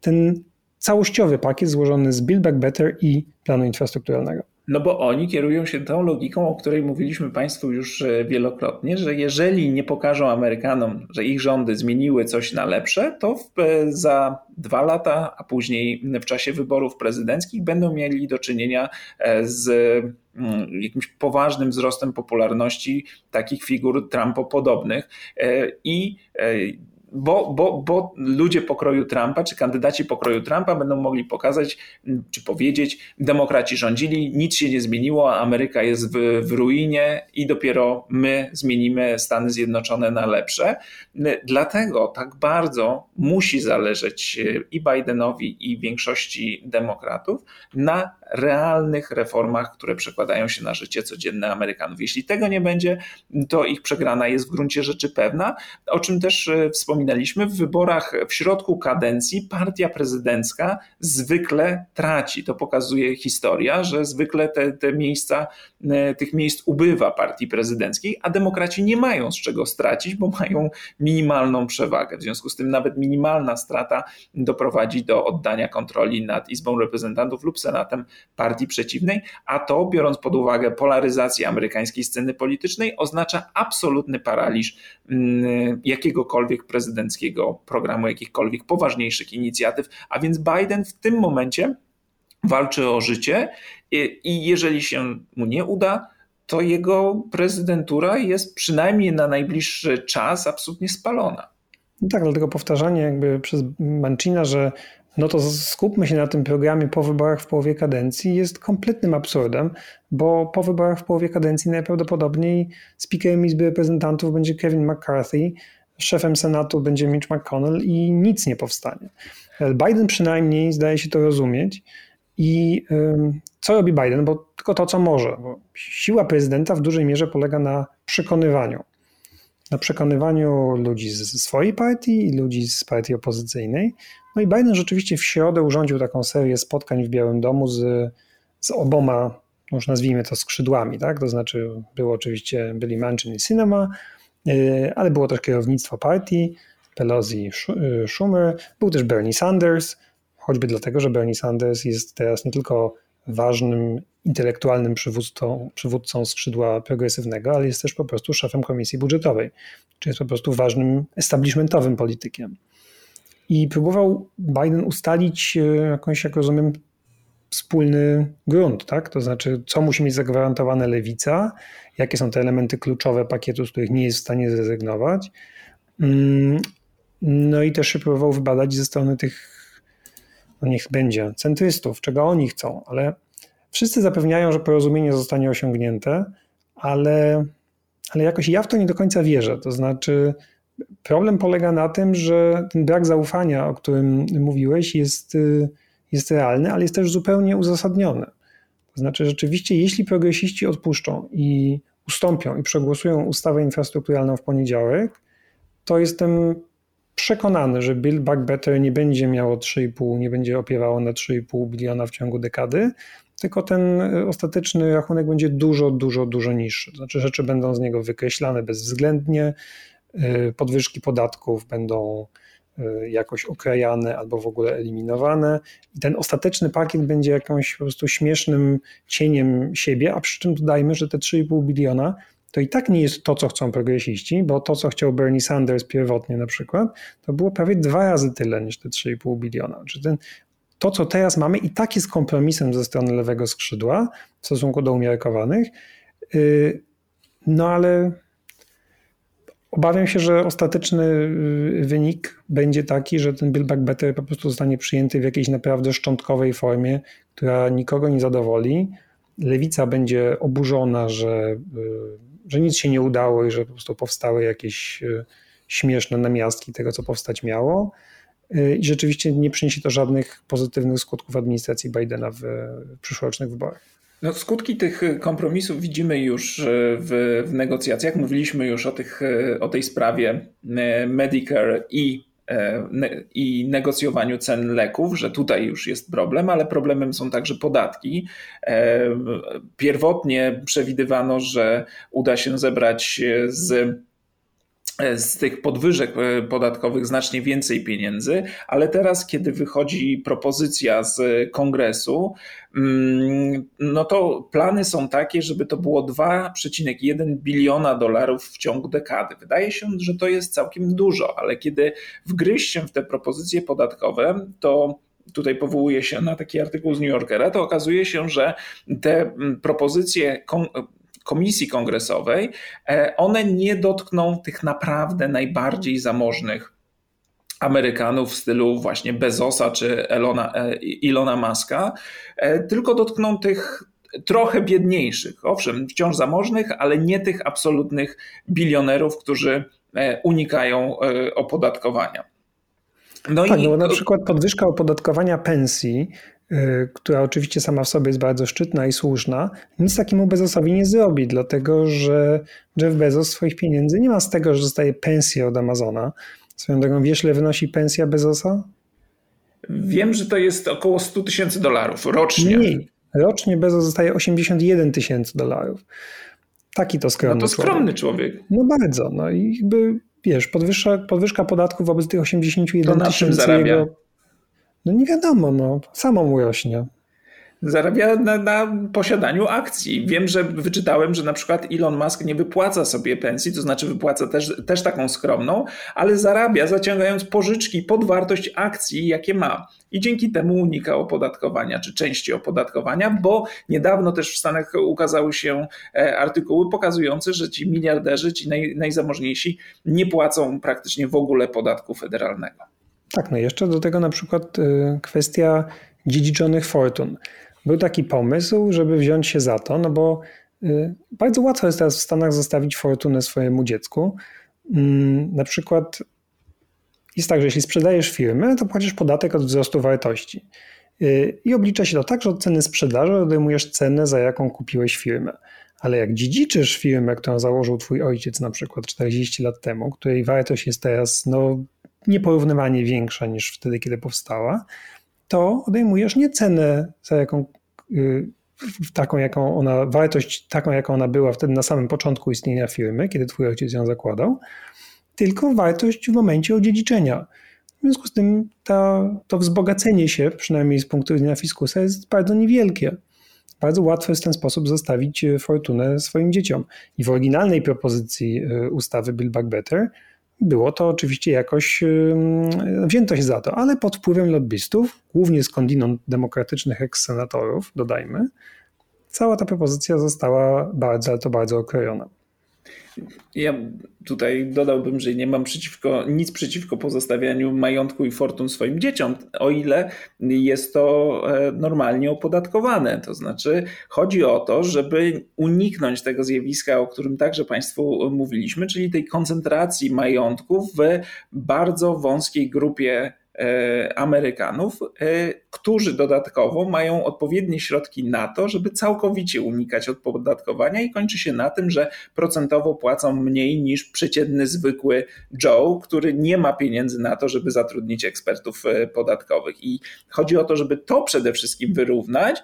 Speaker 2: ten całościowy pakiet złożony z Build Back Better i planu infrastrukturalnego.
Speaker 1: No bo oni kierują się tą logiką, o której mówiliśmy Państwu już e, wielokrotnie, że jeżeli nie pokażą Amerykanom, że ich rządy zmieniły coś na lepsze, to w, e, za dwa lata, a później w czasie wyborów prezydenckich będą mieli do czynienia e, z mm, jakimś poważnym wzrostem popularności takich figur Trumpopodobnych. I bo, bo, bo ludzie pokroju Trumpa, czy kandydaci pokroju Trumpa będą mogli pokazać, czy powiedzieć, demokraci rządzili, nic się nie zmieniło, Ameryka jest w, w ruinie i dopiero my zmienimy Stany Zjednoczone na lepsze. Dlatego tak bardzo musi zależeć i Bidenowi, i większości demokratów na realnych reformach, które przekładają się na życie codzienne Amerykanów. Jeśli tego nie będzie, to ich przegrana jest w gruncie rzeczy pewna, o czym też e, wspominaliśmy. W wyborach w środku kadencji partia prezydencka zwykle traci. To pokazuje historia, że zwykle te, te miejsca, e, tych miejsc ubywa partii prezydenckiej, a demokraci nie mają z czego stracić, bo mają minimalną przewagę. W związku z tym nawet minimalna strata doprowadzi do oddania kontroli nad Izbą Reprezentantów lub Senatem partii przeciwnej, a to, biorąc pod uwagę polaryzację amerykańskiej sceny politycznej, oznacza absolutny paraliż jakiegokolwiek prezydenckiego programu, jakichkolwiek poważniejszych inicjatyw, a więc Biden w tym momencie walczy o życie i jeżeli się mu nie uda, to jego prezydentura jest przynajmniej na najbliższy czas absolutnie spalona.
Speaker 2: No tak, dlatego powtarzanie jakby przez Mancina, że no to skupmy się na tym programie po wyborach w połowie kadencji jest kompletnym absurdem, bo po wyborach w połowie kadencji najprawdopodobniej speakerem Izby Reprezentantów będzie Kevin McCarthy, szefem Senatu będzie Mitch McConnell i nic nie powstanie. Biden przynajmniej zdaje się to rozumieć i co robi Biden? Bo tylko to, co może. Bo siła prezydenta w dużej mierze polega na przekonywaniu. Na przekonywaniu ludzi ze swojej partii i ludzi z partii opozycyjnej. No i Biden rzeczywiście w środę urządził taką serię spotkań w Białym Domu z, z oboma, już nazwijmy to skrzydłami, tak? To znaczy było oczywiście, byli Manchin i Cinema, ale było też kierownictwo partii, Pelosi, y, Schumer, był też Bernie Sanders, choćby dlatego, że Bernie Sanders jest teraz nie tylko ważnym intelektualnym przywódcą, przywódcą skrzydła progresywnego, ale jest też po prostu szefem komisji budżetowej, czy jest po prostu ważnym establishmentowym politykiem. I próbował Biden ustalić e, jakąś, jak rozumiem, wspólny grunt, tak? To znaczy, co musi mieć zagwarantowane lewica, jakie są te elementy kluczowe pakietu, z których nie jest w stanie zrezygnować. Mm, no i też się próbował wybadać ze strony tych, no niech będzie, centrystów, czego oni chcą, ale wszyscy zapewniają, że porozumienie zostanie osiągnięte, ale, ale jakoś ja w to nie do końca wierzę. To znaczy, Problem polega na tym, że ten brak zaufania, o którym mówiłeś, jest, y, jest realny, ale jest też zupełnie uzasadniony. To znaczy, rzeczywiście, jeśli progresiści odpuszczą i ustąpią i przegłosują ustawę infrastrukturalną w poniedziałek, to jestem przekonany, że Build Back Better nie będzie miało 3,5, nie będzie opiewało na 3,5 biliona w ciągu dekady, tylko ten ostateczny rachunek będzie dużo, dużo, dużo niższy. To znaczy, rzeczy będą z niego wykreślane bezwzględnie, Y, podwyżki podatków będą jakoś okrajane albo w ogóle eliminowane. I ten ostateczny pakiet będzie jakimś po prostu śmiesznym cieniem siebie, a przy czym dodajmy, że te 3,5 biliona to i tak nie jest to, co chcą progresiści, bo to, co chciał Bernie Sanders pierwotnie na przykład, to było prawie dwa razy tyle niż te 3,5 biliona. Czy ten, to, co teraz mamy, i tak jest kompromisem ze strony lewego skrzydła w stosunku do umiarkowanych. Y, no ale Obawiam się, że ostateczny y, wynik będzie taki, że ten Build Back Better po prostu zostanie przyjęty w jakiejś naprawdę szczątkowej formie, która nikogo nie zadowoli. Lewica będzie oburzona, że, y, że nic się nie udało i że po prostu powstały jakieś y, śmieszne namiastki tego, co powstać miało. I rzeczywiście nie przyniesie to żadnych pozytywnych skutków administracji Bidena w przyszłorocznych wyborach.
Speaker 1: No, skutki tych kompromisów widzimy już e, w, w negocjacjach. Mówiliśmy już o, tych, e, o tej sprawie e, Medicare i, i negocjowaniu cen leków, że tutaj już jest problem, ale problemem są także podatki. Pierwotnie przewidywano, że uda się zebrać z z tych podwyżek e, podatkowych znacznie więcej pieniędzy, ale teraz, kiedy wychodzi propozycja z kongresu, mm, no to plany są takie, żeby to było 2,1 biliona dolarów w ciągu dekady. Wydaje się, że to jest całkiem dużo, ale kiedy wgryźć się w te propozycje podatkowe, to tutaj powołuje się na taki artykuł z New Yorkera, to okazuje się, że te mm, propozycje komisji kongresowej, e, one nie dotkną tych naprawdę najbardziej zamożnych Amerykanów w stylu właśnie Bezosa czy Elona, Ilona Maska, tylko dotkną tych trochę biedniejszych. Owszem, wciąż zamożnych, ale nie tych absolutnych bilionerów, którzy unikają opodatkowania.
Speaker 2: No tak, i... no na przykład podwyżka opodatkowania pensji, która oczywiście sama w sobie jest bardzo szczytna i słuszna, nic takiemu Bezosowi nie zrobi, dlatego że Jeff Bezos swoich pieniędzy nie ma z tego, że dostaje pensję od Amazona. Swoją drogą, wiesz, ile wynosi pensja Bezosa?
Speaker 1: Wiem, że to jest około 100 tysięcy dolarów rocznie.
Speaker 2: Mniej. Rocznie Bezos dostaje 81 tysięcy dolarów. Taki to skromny
Speaker 1: No to skromny człowiek. człowiek.
Speaker 2: No bardzo. No i jakby wiesz, podwyżka, podwyżka podatków wobec tych 81 tysięcy jego... No nie wiadomo, no, samo mu rośnie.
Speaker 1: Zarabia na, na, posiadaniu akcji. Wiem, że wyczytałem, że na przykład Elon Musk nie wypłaca sobie pensji, to znaczy wypłaca też, też taką skromną, ale zarabia zaciągając pożyczki pod wartość akcji, jakie ma. I dzięki temu unika opodatkowania, czy części opodatkowania, bo niedawno też w Stanach ukazały się e, artykuły pokazujące, że ci miliarderzy, ci naj, najzamożniejsi nie płacą praktycznie w ogóle podatku federalnego.
Speaker 2: Tak, no jeszcze do tego na przykład e, kwestia dziedziczonych fortun. Był taki pomysł, żeby wziąć się za to, no bo y, bardzo łatwo jest teraz w Stanach zostawić fortunę swojemu dziecku. Mm, na przykład jest tak, że jeśli sprzedajesz firmę, to płacisz podatek od wzrostu wartości. Y, I oblicza się to tak, że od ceny sprzedaży odejmujesz cenę, za jaką kupiłeś firmę. Ale jak dziedziczysz firmę, którą założył twój ojciec na przykład 40 lat temu, której wartość jest teraz no, nieporównywalnie większa niż wtedy, kiedy powstała, to odejmujesz nie cenę, za jaką, y, taką, jaką ona, wartość taką, jaką ona była wtedy na samym początku istnienia firmy, kiedy twój ojciec ją zakładał, tylko wartość w momencie odziedziczenia. W związku z tym ta, to wzbogacenie się, przynajmniej z punktu widzenia fiskusa, jest bardzo niewielkie. Bardzo łatwo jest w ten sposób zostawić fortunę swoim dzieciom. I w oryginalnej propozycji y, ustawy Build Back Better było to oczywiście jakoś, wzięto się za to, ale pod wpływem lobbystów, głównie skądinąd demokratycznych eks-senatorów, dodajmy, cała ta propozycja została bardzo, ale to bardzo okrojona.
Speaker 1: Ja tutaj dodałbym, że nie mam przeciwko, nic przeciwko pozostawianiu majątku i fortun swoim dzieciom, o ile jest to e, normalnie opodatkowane. To znaczy, chodzi o to, żeby uniknąć tego zjawiska, o którym także Państwu mówiliśmy, czyli tej koncentracji majątków w bardzo wąskiej grupie Amerykanów, e, którzy dodatkowo mają odpowiednie środki na to, żeby całkowicie unikać odpodatkowania i kończy się na tym, że procentowo płacą mniej niż przeciętny, zwykły Joe, który nie ma pieniędzy na to, żeby zatrudnić ekspertów e, podatkowych. I chodzi o to, żeby to przede wszystkim wyrównać,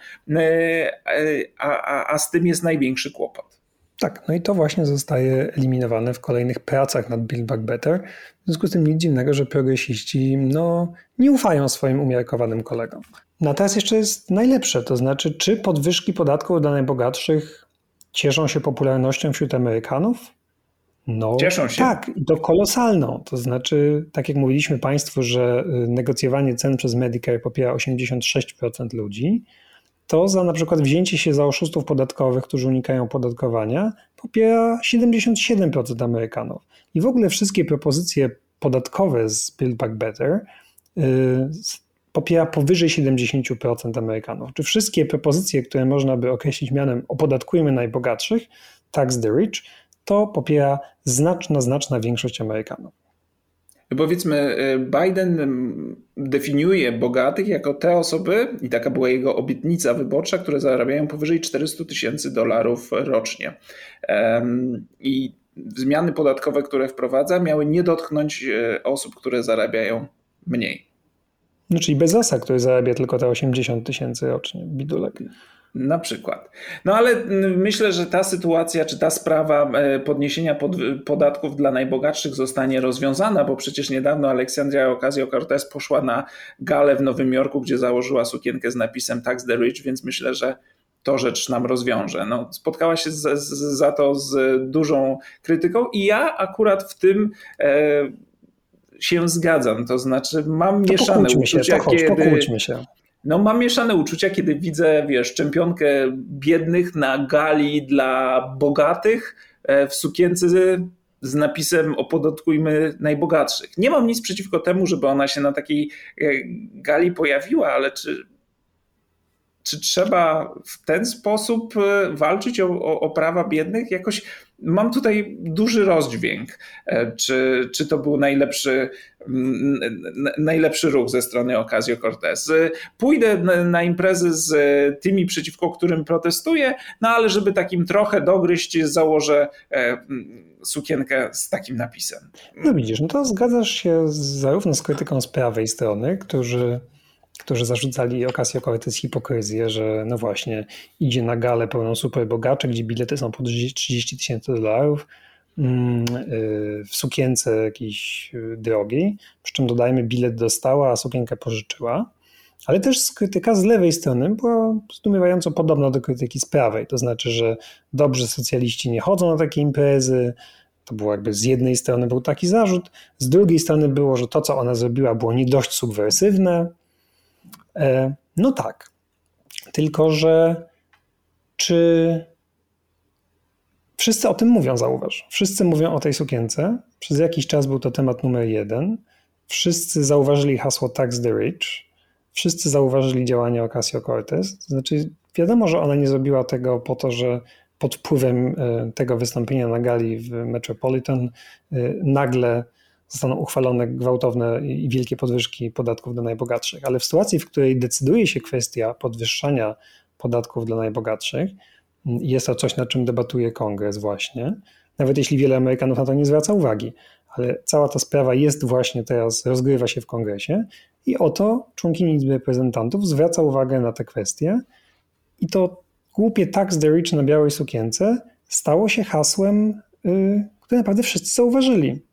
Speaker 1: a, a, a z tym jest największy kłopot.
Speaker 2: Tak, no i to właśnie zostaje eliminowane w kolejnych pracach nad Build Back Better. W związku z tym nic dziwnego, że progresiści no, nie ufają swoim umiarkowanym kolegom. No a teraz jeszcze jest najlepsze, to znaczy, czy podwyżki podatków dla najbogatszych cieszą się popularnością wśród Amerykanów?
Speaker 1: No, Cieszą się.
Speaker 2: Tak, i to kolosalną. To znaczy, tak jak mówiliśmy Państwu, że y, negocjowanie cen przez Medicare popiera 86% ludzi, to za na przykład wzięcie się za oszustów podatkowych, którzy unikają opodatkowania, popiera 77% Amerykanów. I w ogóle wszystkie propozycje podatkowe z Build Back Better yy, popiera powyżej 70% Amerykanów. Czy wszystkie propozycje, które można by określić mianem opodatkujmy najbogatszych, tax the rich, to popiera znaczna, znaczna większość Amerykanów.
Speaker 1: Powiedzmy, y, Biden mm, definiuje bogatych jako te osoby, i taka była jego obietnica wyborcza, które zarabiają powyżej 400 tysięcy dolarów rocznie. I zmiany podatkowe, które wprowadza, miały nie dotknąć y, osób, które zarabiają mniej.
Speaker 2: No, czyli Bezosa, który zarabia tylko te 80 tysięcy rocznie, bidulek.
Speaker 1: Na przykład. No ale myślę, że ta sytuacja, czy ta sprawa e, podniesienia pod, podatków dla najbogatszych zostanie rozwiązana, bo przecież niedawno Aleksandria Ocasio-Cortez poszła na galę w Nowym Jorku, gdzie założyła sukienkę z napisem Tax the Rich, więc myślę, że to rzecz nam rozwiąże. No, spotkała się z, z, za to z dużą krytyką i ja akurat w tym e, się zgadzam. To znaczy mam to mieszane uczucia,
Speaker 2: się, kiedy... się
Speaker 1: no mam mieszane uczucia, kiedy widzę, wiesz, czempionkę biednych na gali dla bogatych e, w sukience z napisem opodatkujmy najbogatszych. Nie mam nic przeciwko temu, żeby ona się na takiej e, gali pojawiła, ale czy, czy trzeba w ten sposób e, walczyć o, o, o prawa biednych? Jakoś mam tutaj duży rozdźwięk, e, czy, czy to był najlepszy, najlepszy ruch ze strony Ocasio-Cortez. Pójdę na, na imprezy z tymi, przeciwko którym protestuję, no ale żeby takim trochę dogryźć, założę e, sukienkę z takim napisem.
Speaker 2: No widzisz, no to zgadzasz się zarówno z krytyką z prawej strony, którzy którzy zarzucali Ocasio-Cortez hipokryzję, że no właśnie idzie na galę pełną superbogaczy, gdzie bilety są po 30 tysięcy dolarów, mm, y, w sukience jakiejś y, drogiej, przy czym dodajmy bilet dostała, a sukienkę pożyczyła. Ale też krytyka z lewej strony była zdumiewająco podobna do krytyki z prawej. To znaczy, że dobrzy socjaliści nie chodzą na takie imprezy, to było jakby z jednej strony był taki zarzut, z drugiej strony było, że to, co ona zrobiła, było nie dość subwersywne, no tak. Tylko, że czy wszyscy o tym mówią, zauważ. Wszyscy mówią o tej sukience. Przez jakiś czas był to temat numer jeden. Wszyscy zauważyli hasło Tax the Rich. Wszyscy zauważyli działanie Ocasio-Cortez. To znaczy, wiadomo, że ona nie zrobiła tego po to, że pod wpływem e, tego wystąpienia na gali w Metropolitan e, nagle zostaną uchwalone gwałtowne i wielkie podwyżki podatków dla najbogatszych. Ale w sytuacji, w której decyduje się kwestia podwyższania podatków dla najbogatszych, jest to coś, nad czym debatuje kongres właśnie, nawet jeśli wiele Amerykanów na to nie zwraca uwagi, ale cała ta sprawa jest właśnie teraz, rozgrywa się w kongresie i oto członkini Izby Reprezentantów zwraca uwagę na te kwestie i to głupie tax the rich na białej sukience stało się hasłem, yy, które naprawdę wszyscy zauważyli.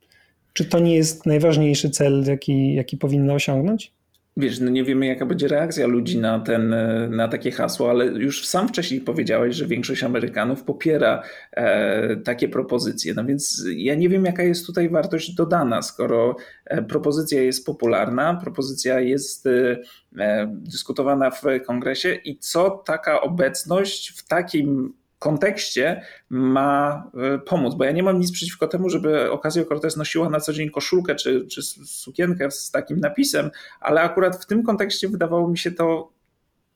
Speaker 2: Czy to nie jest najważniejszy cel, jaki, jaki powinno osiągnąć?
Speaker 1: Wiesz, no nie wiemy, jaka będzie reakcja ludzi na, ten, na takie hasło, ale już sam wcześniej powiedziałeś, że większość Amerykanów popiera e, takie propozycje. No więc ja nie wiem, jaka jest tutaj wartość dodana, skoro e, propozycja jest popularna, propozycja jest e, e dyskutowana w kongresie i co taka obecność w takim kontekście ma e, pomóc, bo ja nie mam nic przeciwko temu, żeby Ocasio-Cortez nosiła na co dzień koszulkę czy, czy sukienkę z takim napisem, ale akurat w tym kontekście wydawało mi się to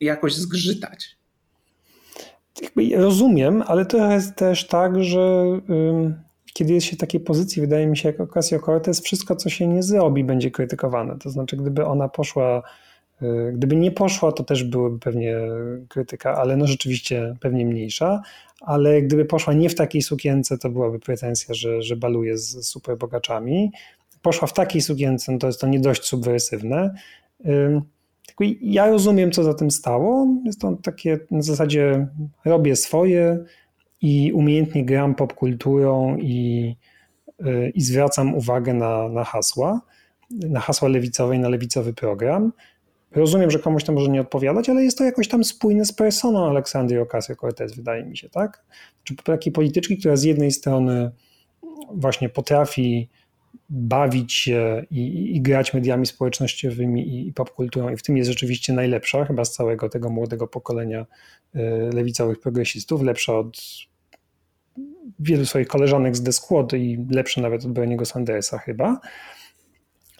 Speaker 1: jakoś zgrzytać.
Speaker 2: Rozumiem, ale to jest też tak, że kiedy jest się w takiej pozycji, wydaje mi się, jak Ocasio-Cortez, wszystko, co się nie zrobi, będzie krytykowane. To znaczy, gdyby ona poszła gdyby nie poszła, to też byłyby pewnie krytyka, ale no rzeczywiście pewnie mniejsza. Ale gdyby poszła nie w takiej sukience, to byłaby pretensja, że, że baluje z super bogaczami. Poszła w takiej sukience, no to jest to nie dość subwersywne. Ja rozumiem, co za tym stało. Jest to takie na zasadzie robię swoje i umiejętnie gram popkulturą i, e, i zwracam uwagę na, na hasła, na hasła lewicowe i na lewicowy program. Rozumiem, że komuś to może nie odpowiadać, ale jest to jakoś tam spójne z personą Aleksandry Ocasio-Cortez, wydaje mi się, tak? Czy takiej polityczki, która z jednej strony właśnie potrafi bawić się i, i grać mediami społecznościowymi i, i popkulturą i w tym jest rzeczywiście najlepsza chyba z całego tego młodego pokolenia y, lewicowych progresistów, lepsza od wielu swoich koleżanek z The Squad i lepsza nawet od Berniego Sandersa chyba,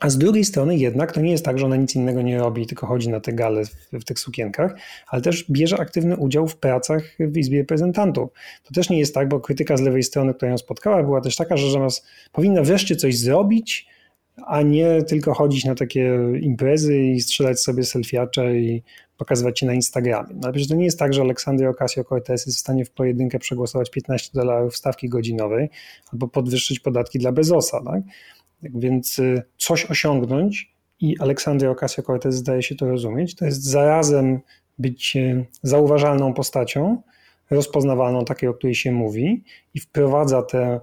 Speaker 2: a z drugiej strony jednak to nie jest tak, że ona nic innego nie robi, tylko chodzi na te gale w, w, tych sukienkach, ale też bierze aktywny udział w pracach w Izbie Reprezentantów. To też nie jest tak, bo krytyka z lewej strony, która ją spotkała, była też taka, że zamiast powinna wreszcie coś zrobić, a nie tylko chodzić na takie imprezy i strzelać sobie selfiacze i pokazywać się na Instagramie. No, ale to nie jest tak, że Aleksandria Ocasio-Cortez jest w stanie w pojedynkę przegłosować 15 dolarów stawki godzinowej albo podwyższyć podatki dla Bezosa. Tak? Więc y, coś osiągnąć i Aleksandria Ocasio-Cortez zdaje się to rozumieć, to jest zarazem być y, zauważalną postacią, rozpoznawalną takiej, o której się mówi i wprowadza tę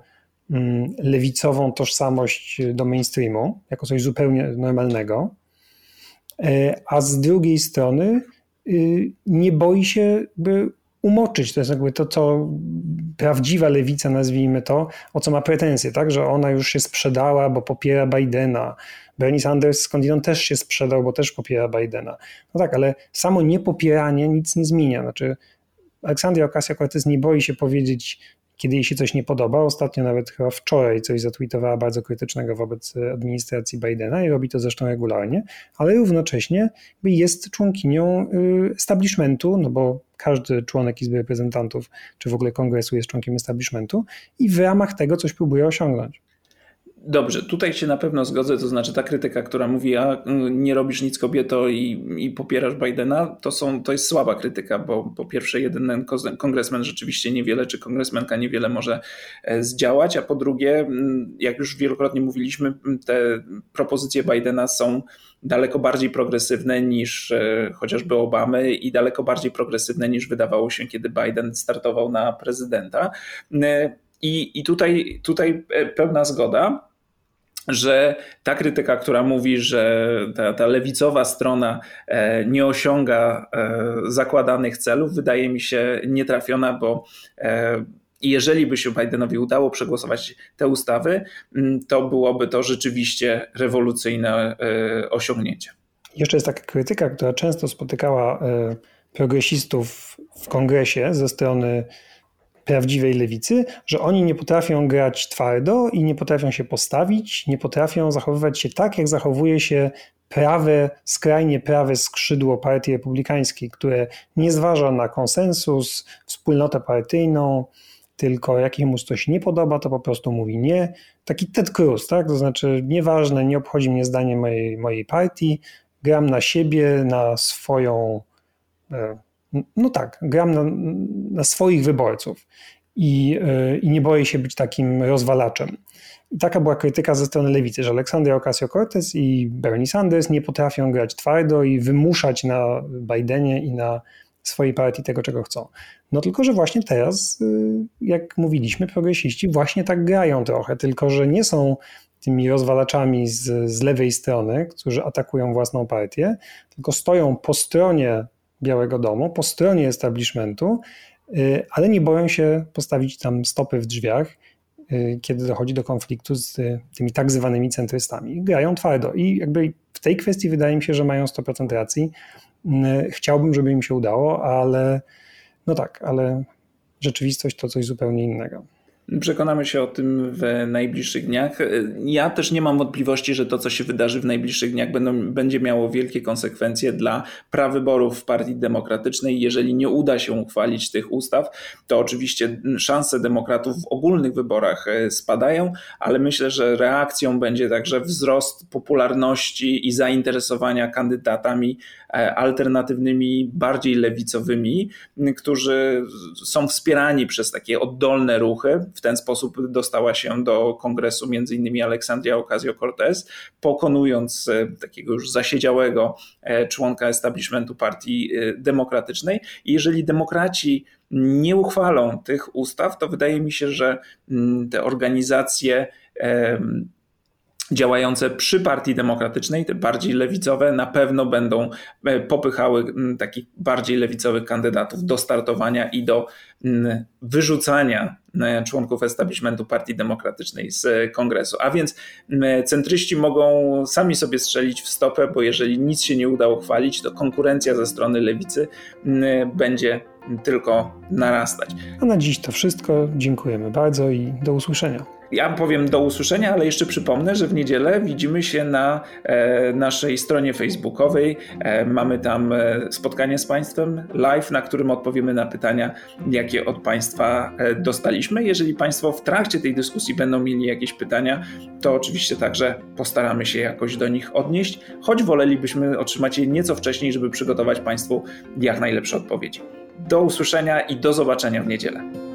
Speaker 2: mm, lewicową tożsamość do mainstreamu jako coś zupełnie normalnego, e, a z drugiej strony y, nie boi się umoczyć. To jest jakby to, co prawdziwa lewica, nazwijmy to, o co ma pretensje, tak? że ona już się sprzedała, bo popiera Bidena. Bernie Sanders skądinąd też się sprzedał, bo też popiera Bidena. No tak, ale samo niepopieranie nic nie zmienia. Znaczy, Aleksandria Ocasio-Cortez nie boi się powiedzieć kiedy jej się coś nie podoba. Ostatnio nawet chyba wczoraj coś zatweetowała bardzo krytycznego wobec administracji Bidena i robi to zresztą regularnie, ale równocześnie jest członkinią y, establishmentu, no bo każdy członek Izby Reprezentantów czy w ogóle kongresu jest członkiem establishmentu i w ramach tego coś próbuje osiągnąć.
Speaker 1: Dobrze, tutaj się na pewno zgodzę, to znaczy ta krytyka, która mówi, a nie robisz nic kobieto i, i popierasz Bidena, to, są, to jest słaba krytyka, bo po pierwsze jeden kongresmen rzeczywiście niewiele, czy kongresmenka niewiele może e, zdziałać, a po drugie, jak już wielokrotnie mówiliśmy, te propozycje Bidena są daleko bardziej progresywne niż e, chociażby Obamy i daleko bardziej progresywne niż wydawało się, kiedy Biden startował na prezydenta. E, I, i tutaj, tutaj pełna zgoda że ta krytyka, która mówi, że ta, ta, lewicowa strona e, nie osiąga e, zakładanych celów, wydaje mi się nietrafiona, bo e, jeżeli by się Bidenowi udało przegłosować te ustawy, to byłoby to rzeczywiście rewolucyjne osiągnięcie.
Speaker 2: Jeszcze jest taka krytyka, która często spotykała progresistów w kongresie ze strony prawdziwej lewicy, że oni nie potrafią grać twardo i nie potrafią się postawić, nie potrafią zachowywać się tak, jak zachowuje się prawe, skrajnie prawe skrzydło partii republikańskiej, które nie zważa na konsensus, wspólnotę partyjną, tylko jak mu coś nie podoba, to po prostu mówi nie. Taki Ted Cruz, tak? To znaczy nieważne, nie obchodzi mnie zdanie mojej, mojej partii, gram na siebie, na swoją e, no tak, gram na, na swoich wyborców i, yy, i, nie boję się być takim rozwalaczem. I taka była krytyka ze strony lewicy, że Aleksandria Ocasio-Cortez i Bernie Sanders nie potrafią grać twardo i wymuszać na Bidenie i na swojej partii tego, czego chcą. No tylko, że właśnie teraz, yy, jak mówiliśmy, progresiści właśnie tak grają trochę, tylko że nie są tymi rozwalaczami z, z lewej strony, którzy atakują własną partię, tylko stoją po stronie Białego Domu, po stronie establishmentu, y, ale nie boją się postawić tam stopy w drzwiach, y, kiedy dochodzi do konfliktu z tymi tak zwanymi centrystami. Grają twardo i jakby w tej kwestii wydaje mi się, że mają 100% racji. Y, chciałbym, żeby im się udało, ale no tak, ale rzeczywistość to coś zupełnie innego.
Speaker 1: Przekonamy się o tym w najbliższych dniach. Ja też nie mam wątpliwości, że to, co się wydarzy w najbliższych dniach, będą, będzie miało wielkie konsekwencje dla prawyborów w Partii Demokratycznej. Jeżeli nie uda się uchwalić tych ustaw, to oczywiście szanse demokratów w ogólnych wyborach e, spadają, ale myślę, że reakcją będzie także wzrost popularności i zainteresowania kandydatami e, alternatywnymi, bardziej lewicowymi, którzy są wspierani przez takie oddolne ruchy w ten sposób dostała się do kongresu między innymi Aleksandria Ocasio-Cortez, pokonując e, takiego już zasiedziałego e, członka establishmentu partii e, demokratycznej. Jeżeli demokraci nie uchwalą tych ustaw, to wydaje mi się, że mm, te organizacje działające przy Partii Demokratycznej, te bardziej lewicowe, na pewno będą e, popychały mm, takich bardziej lewicowych kandydatów do startowania i do mm, wyrzucania e, członków establishmentu Partii Demokratycznej z e, kongresu. A więc mm, centryści mogą sami sobie strzelić w stopę, bo jeżeli nic się nie uda uchwalić, to konkurencja ze strony lewicy będzie tylko narastać.
Speaker 2: A na dziś to wszystko. Dziękujemy bardzo i do usłyszenia.
Speaker 1: Ja powiem do usłyszenia, ale jeszcze przypomnę, że w niedzielę widzimy się na e, naszej stronie facebookowej. E, mamy tam e, spotkanie z Państwem live, na którym odpowiemy na pytania, jakie od Państwa dostaliśmy. Jeżeli Państwo w trakcie tej dyskusji będą mieli jakieś pytania, to oczywiście także postaramy się jakoś do nich odnieść, choć wolelibyśmy otrzymać je nieco wcześniej, żeby przygotować Państwu jak najlepsze odpowiedzi. Do usłyszenia i do zobaczenia w niedzielę.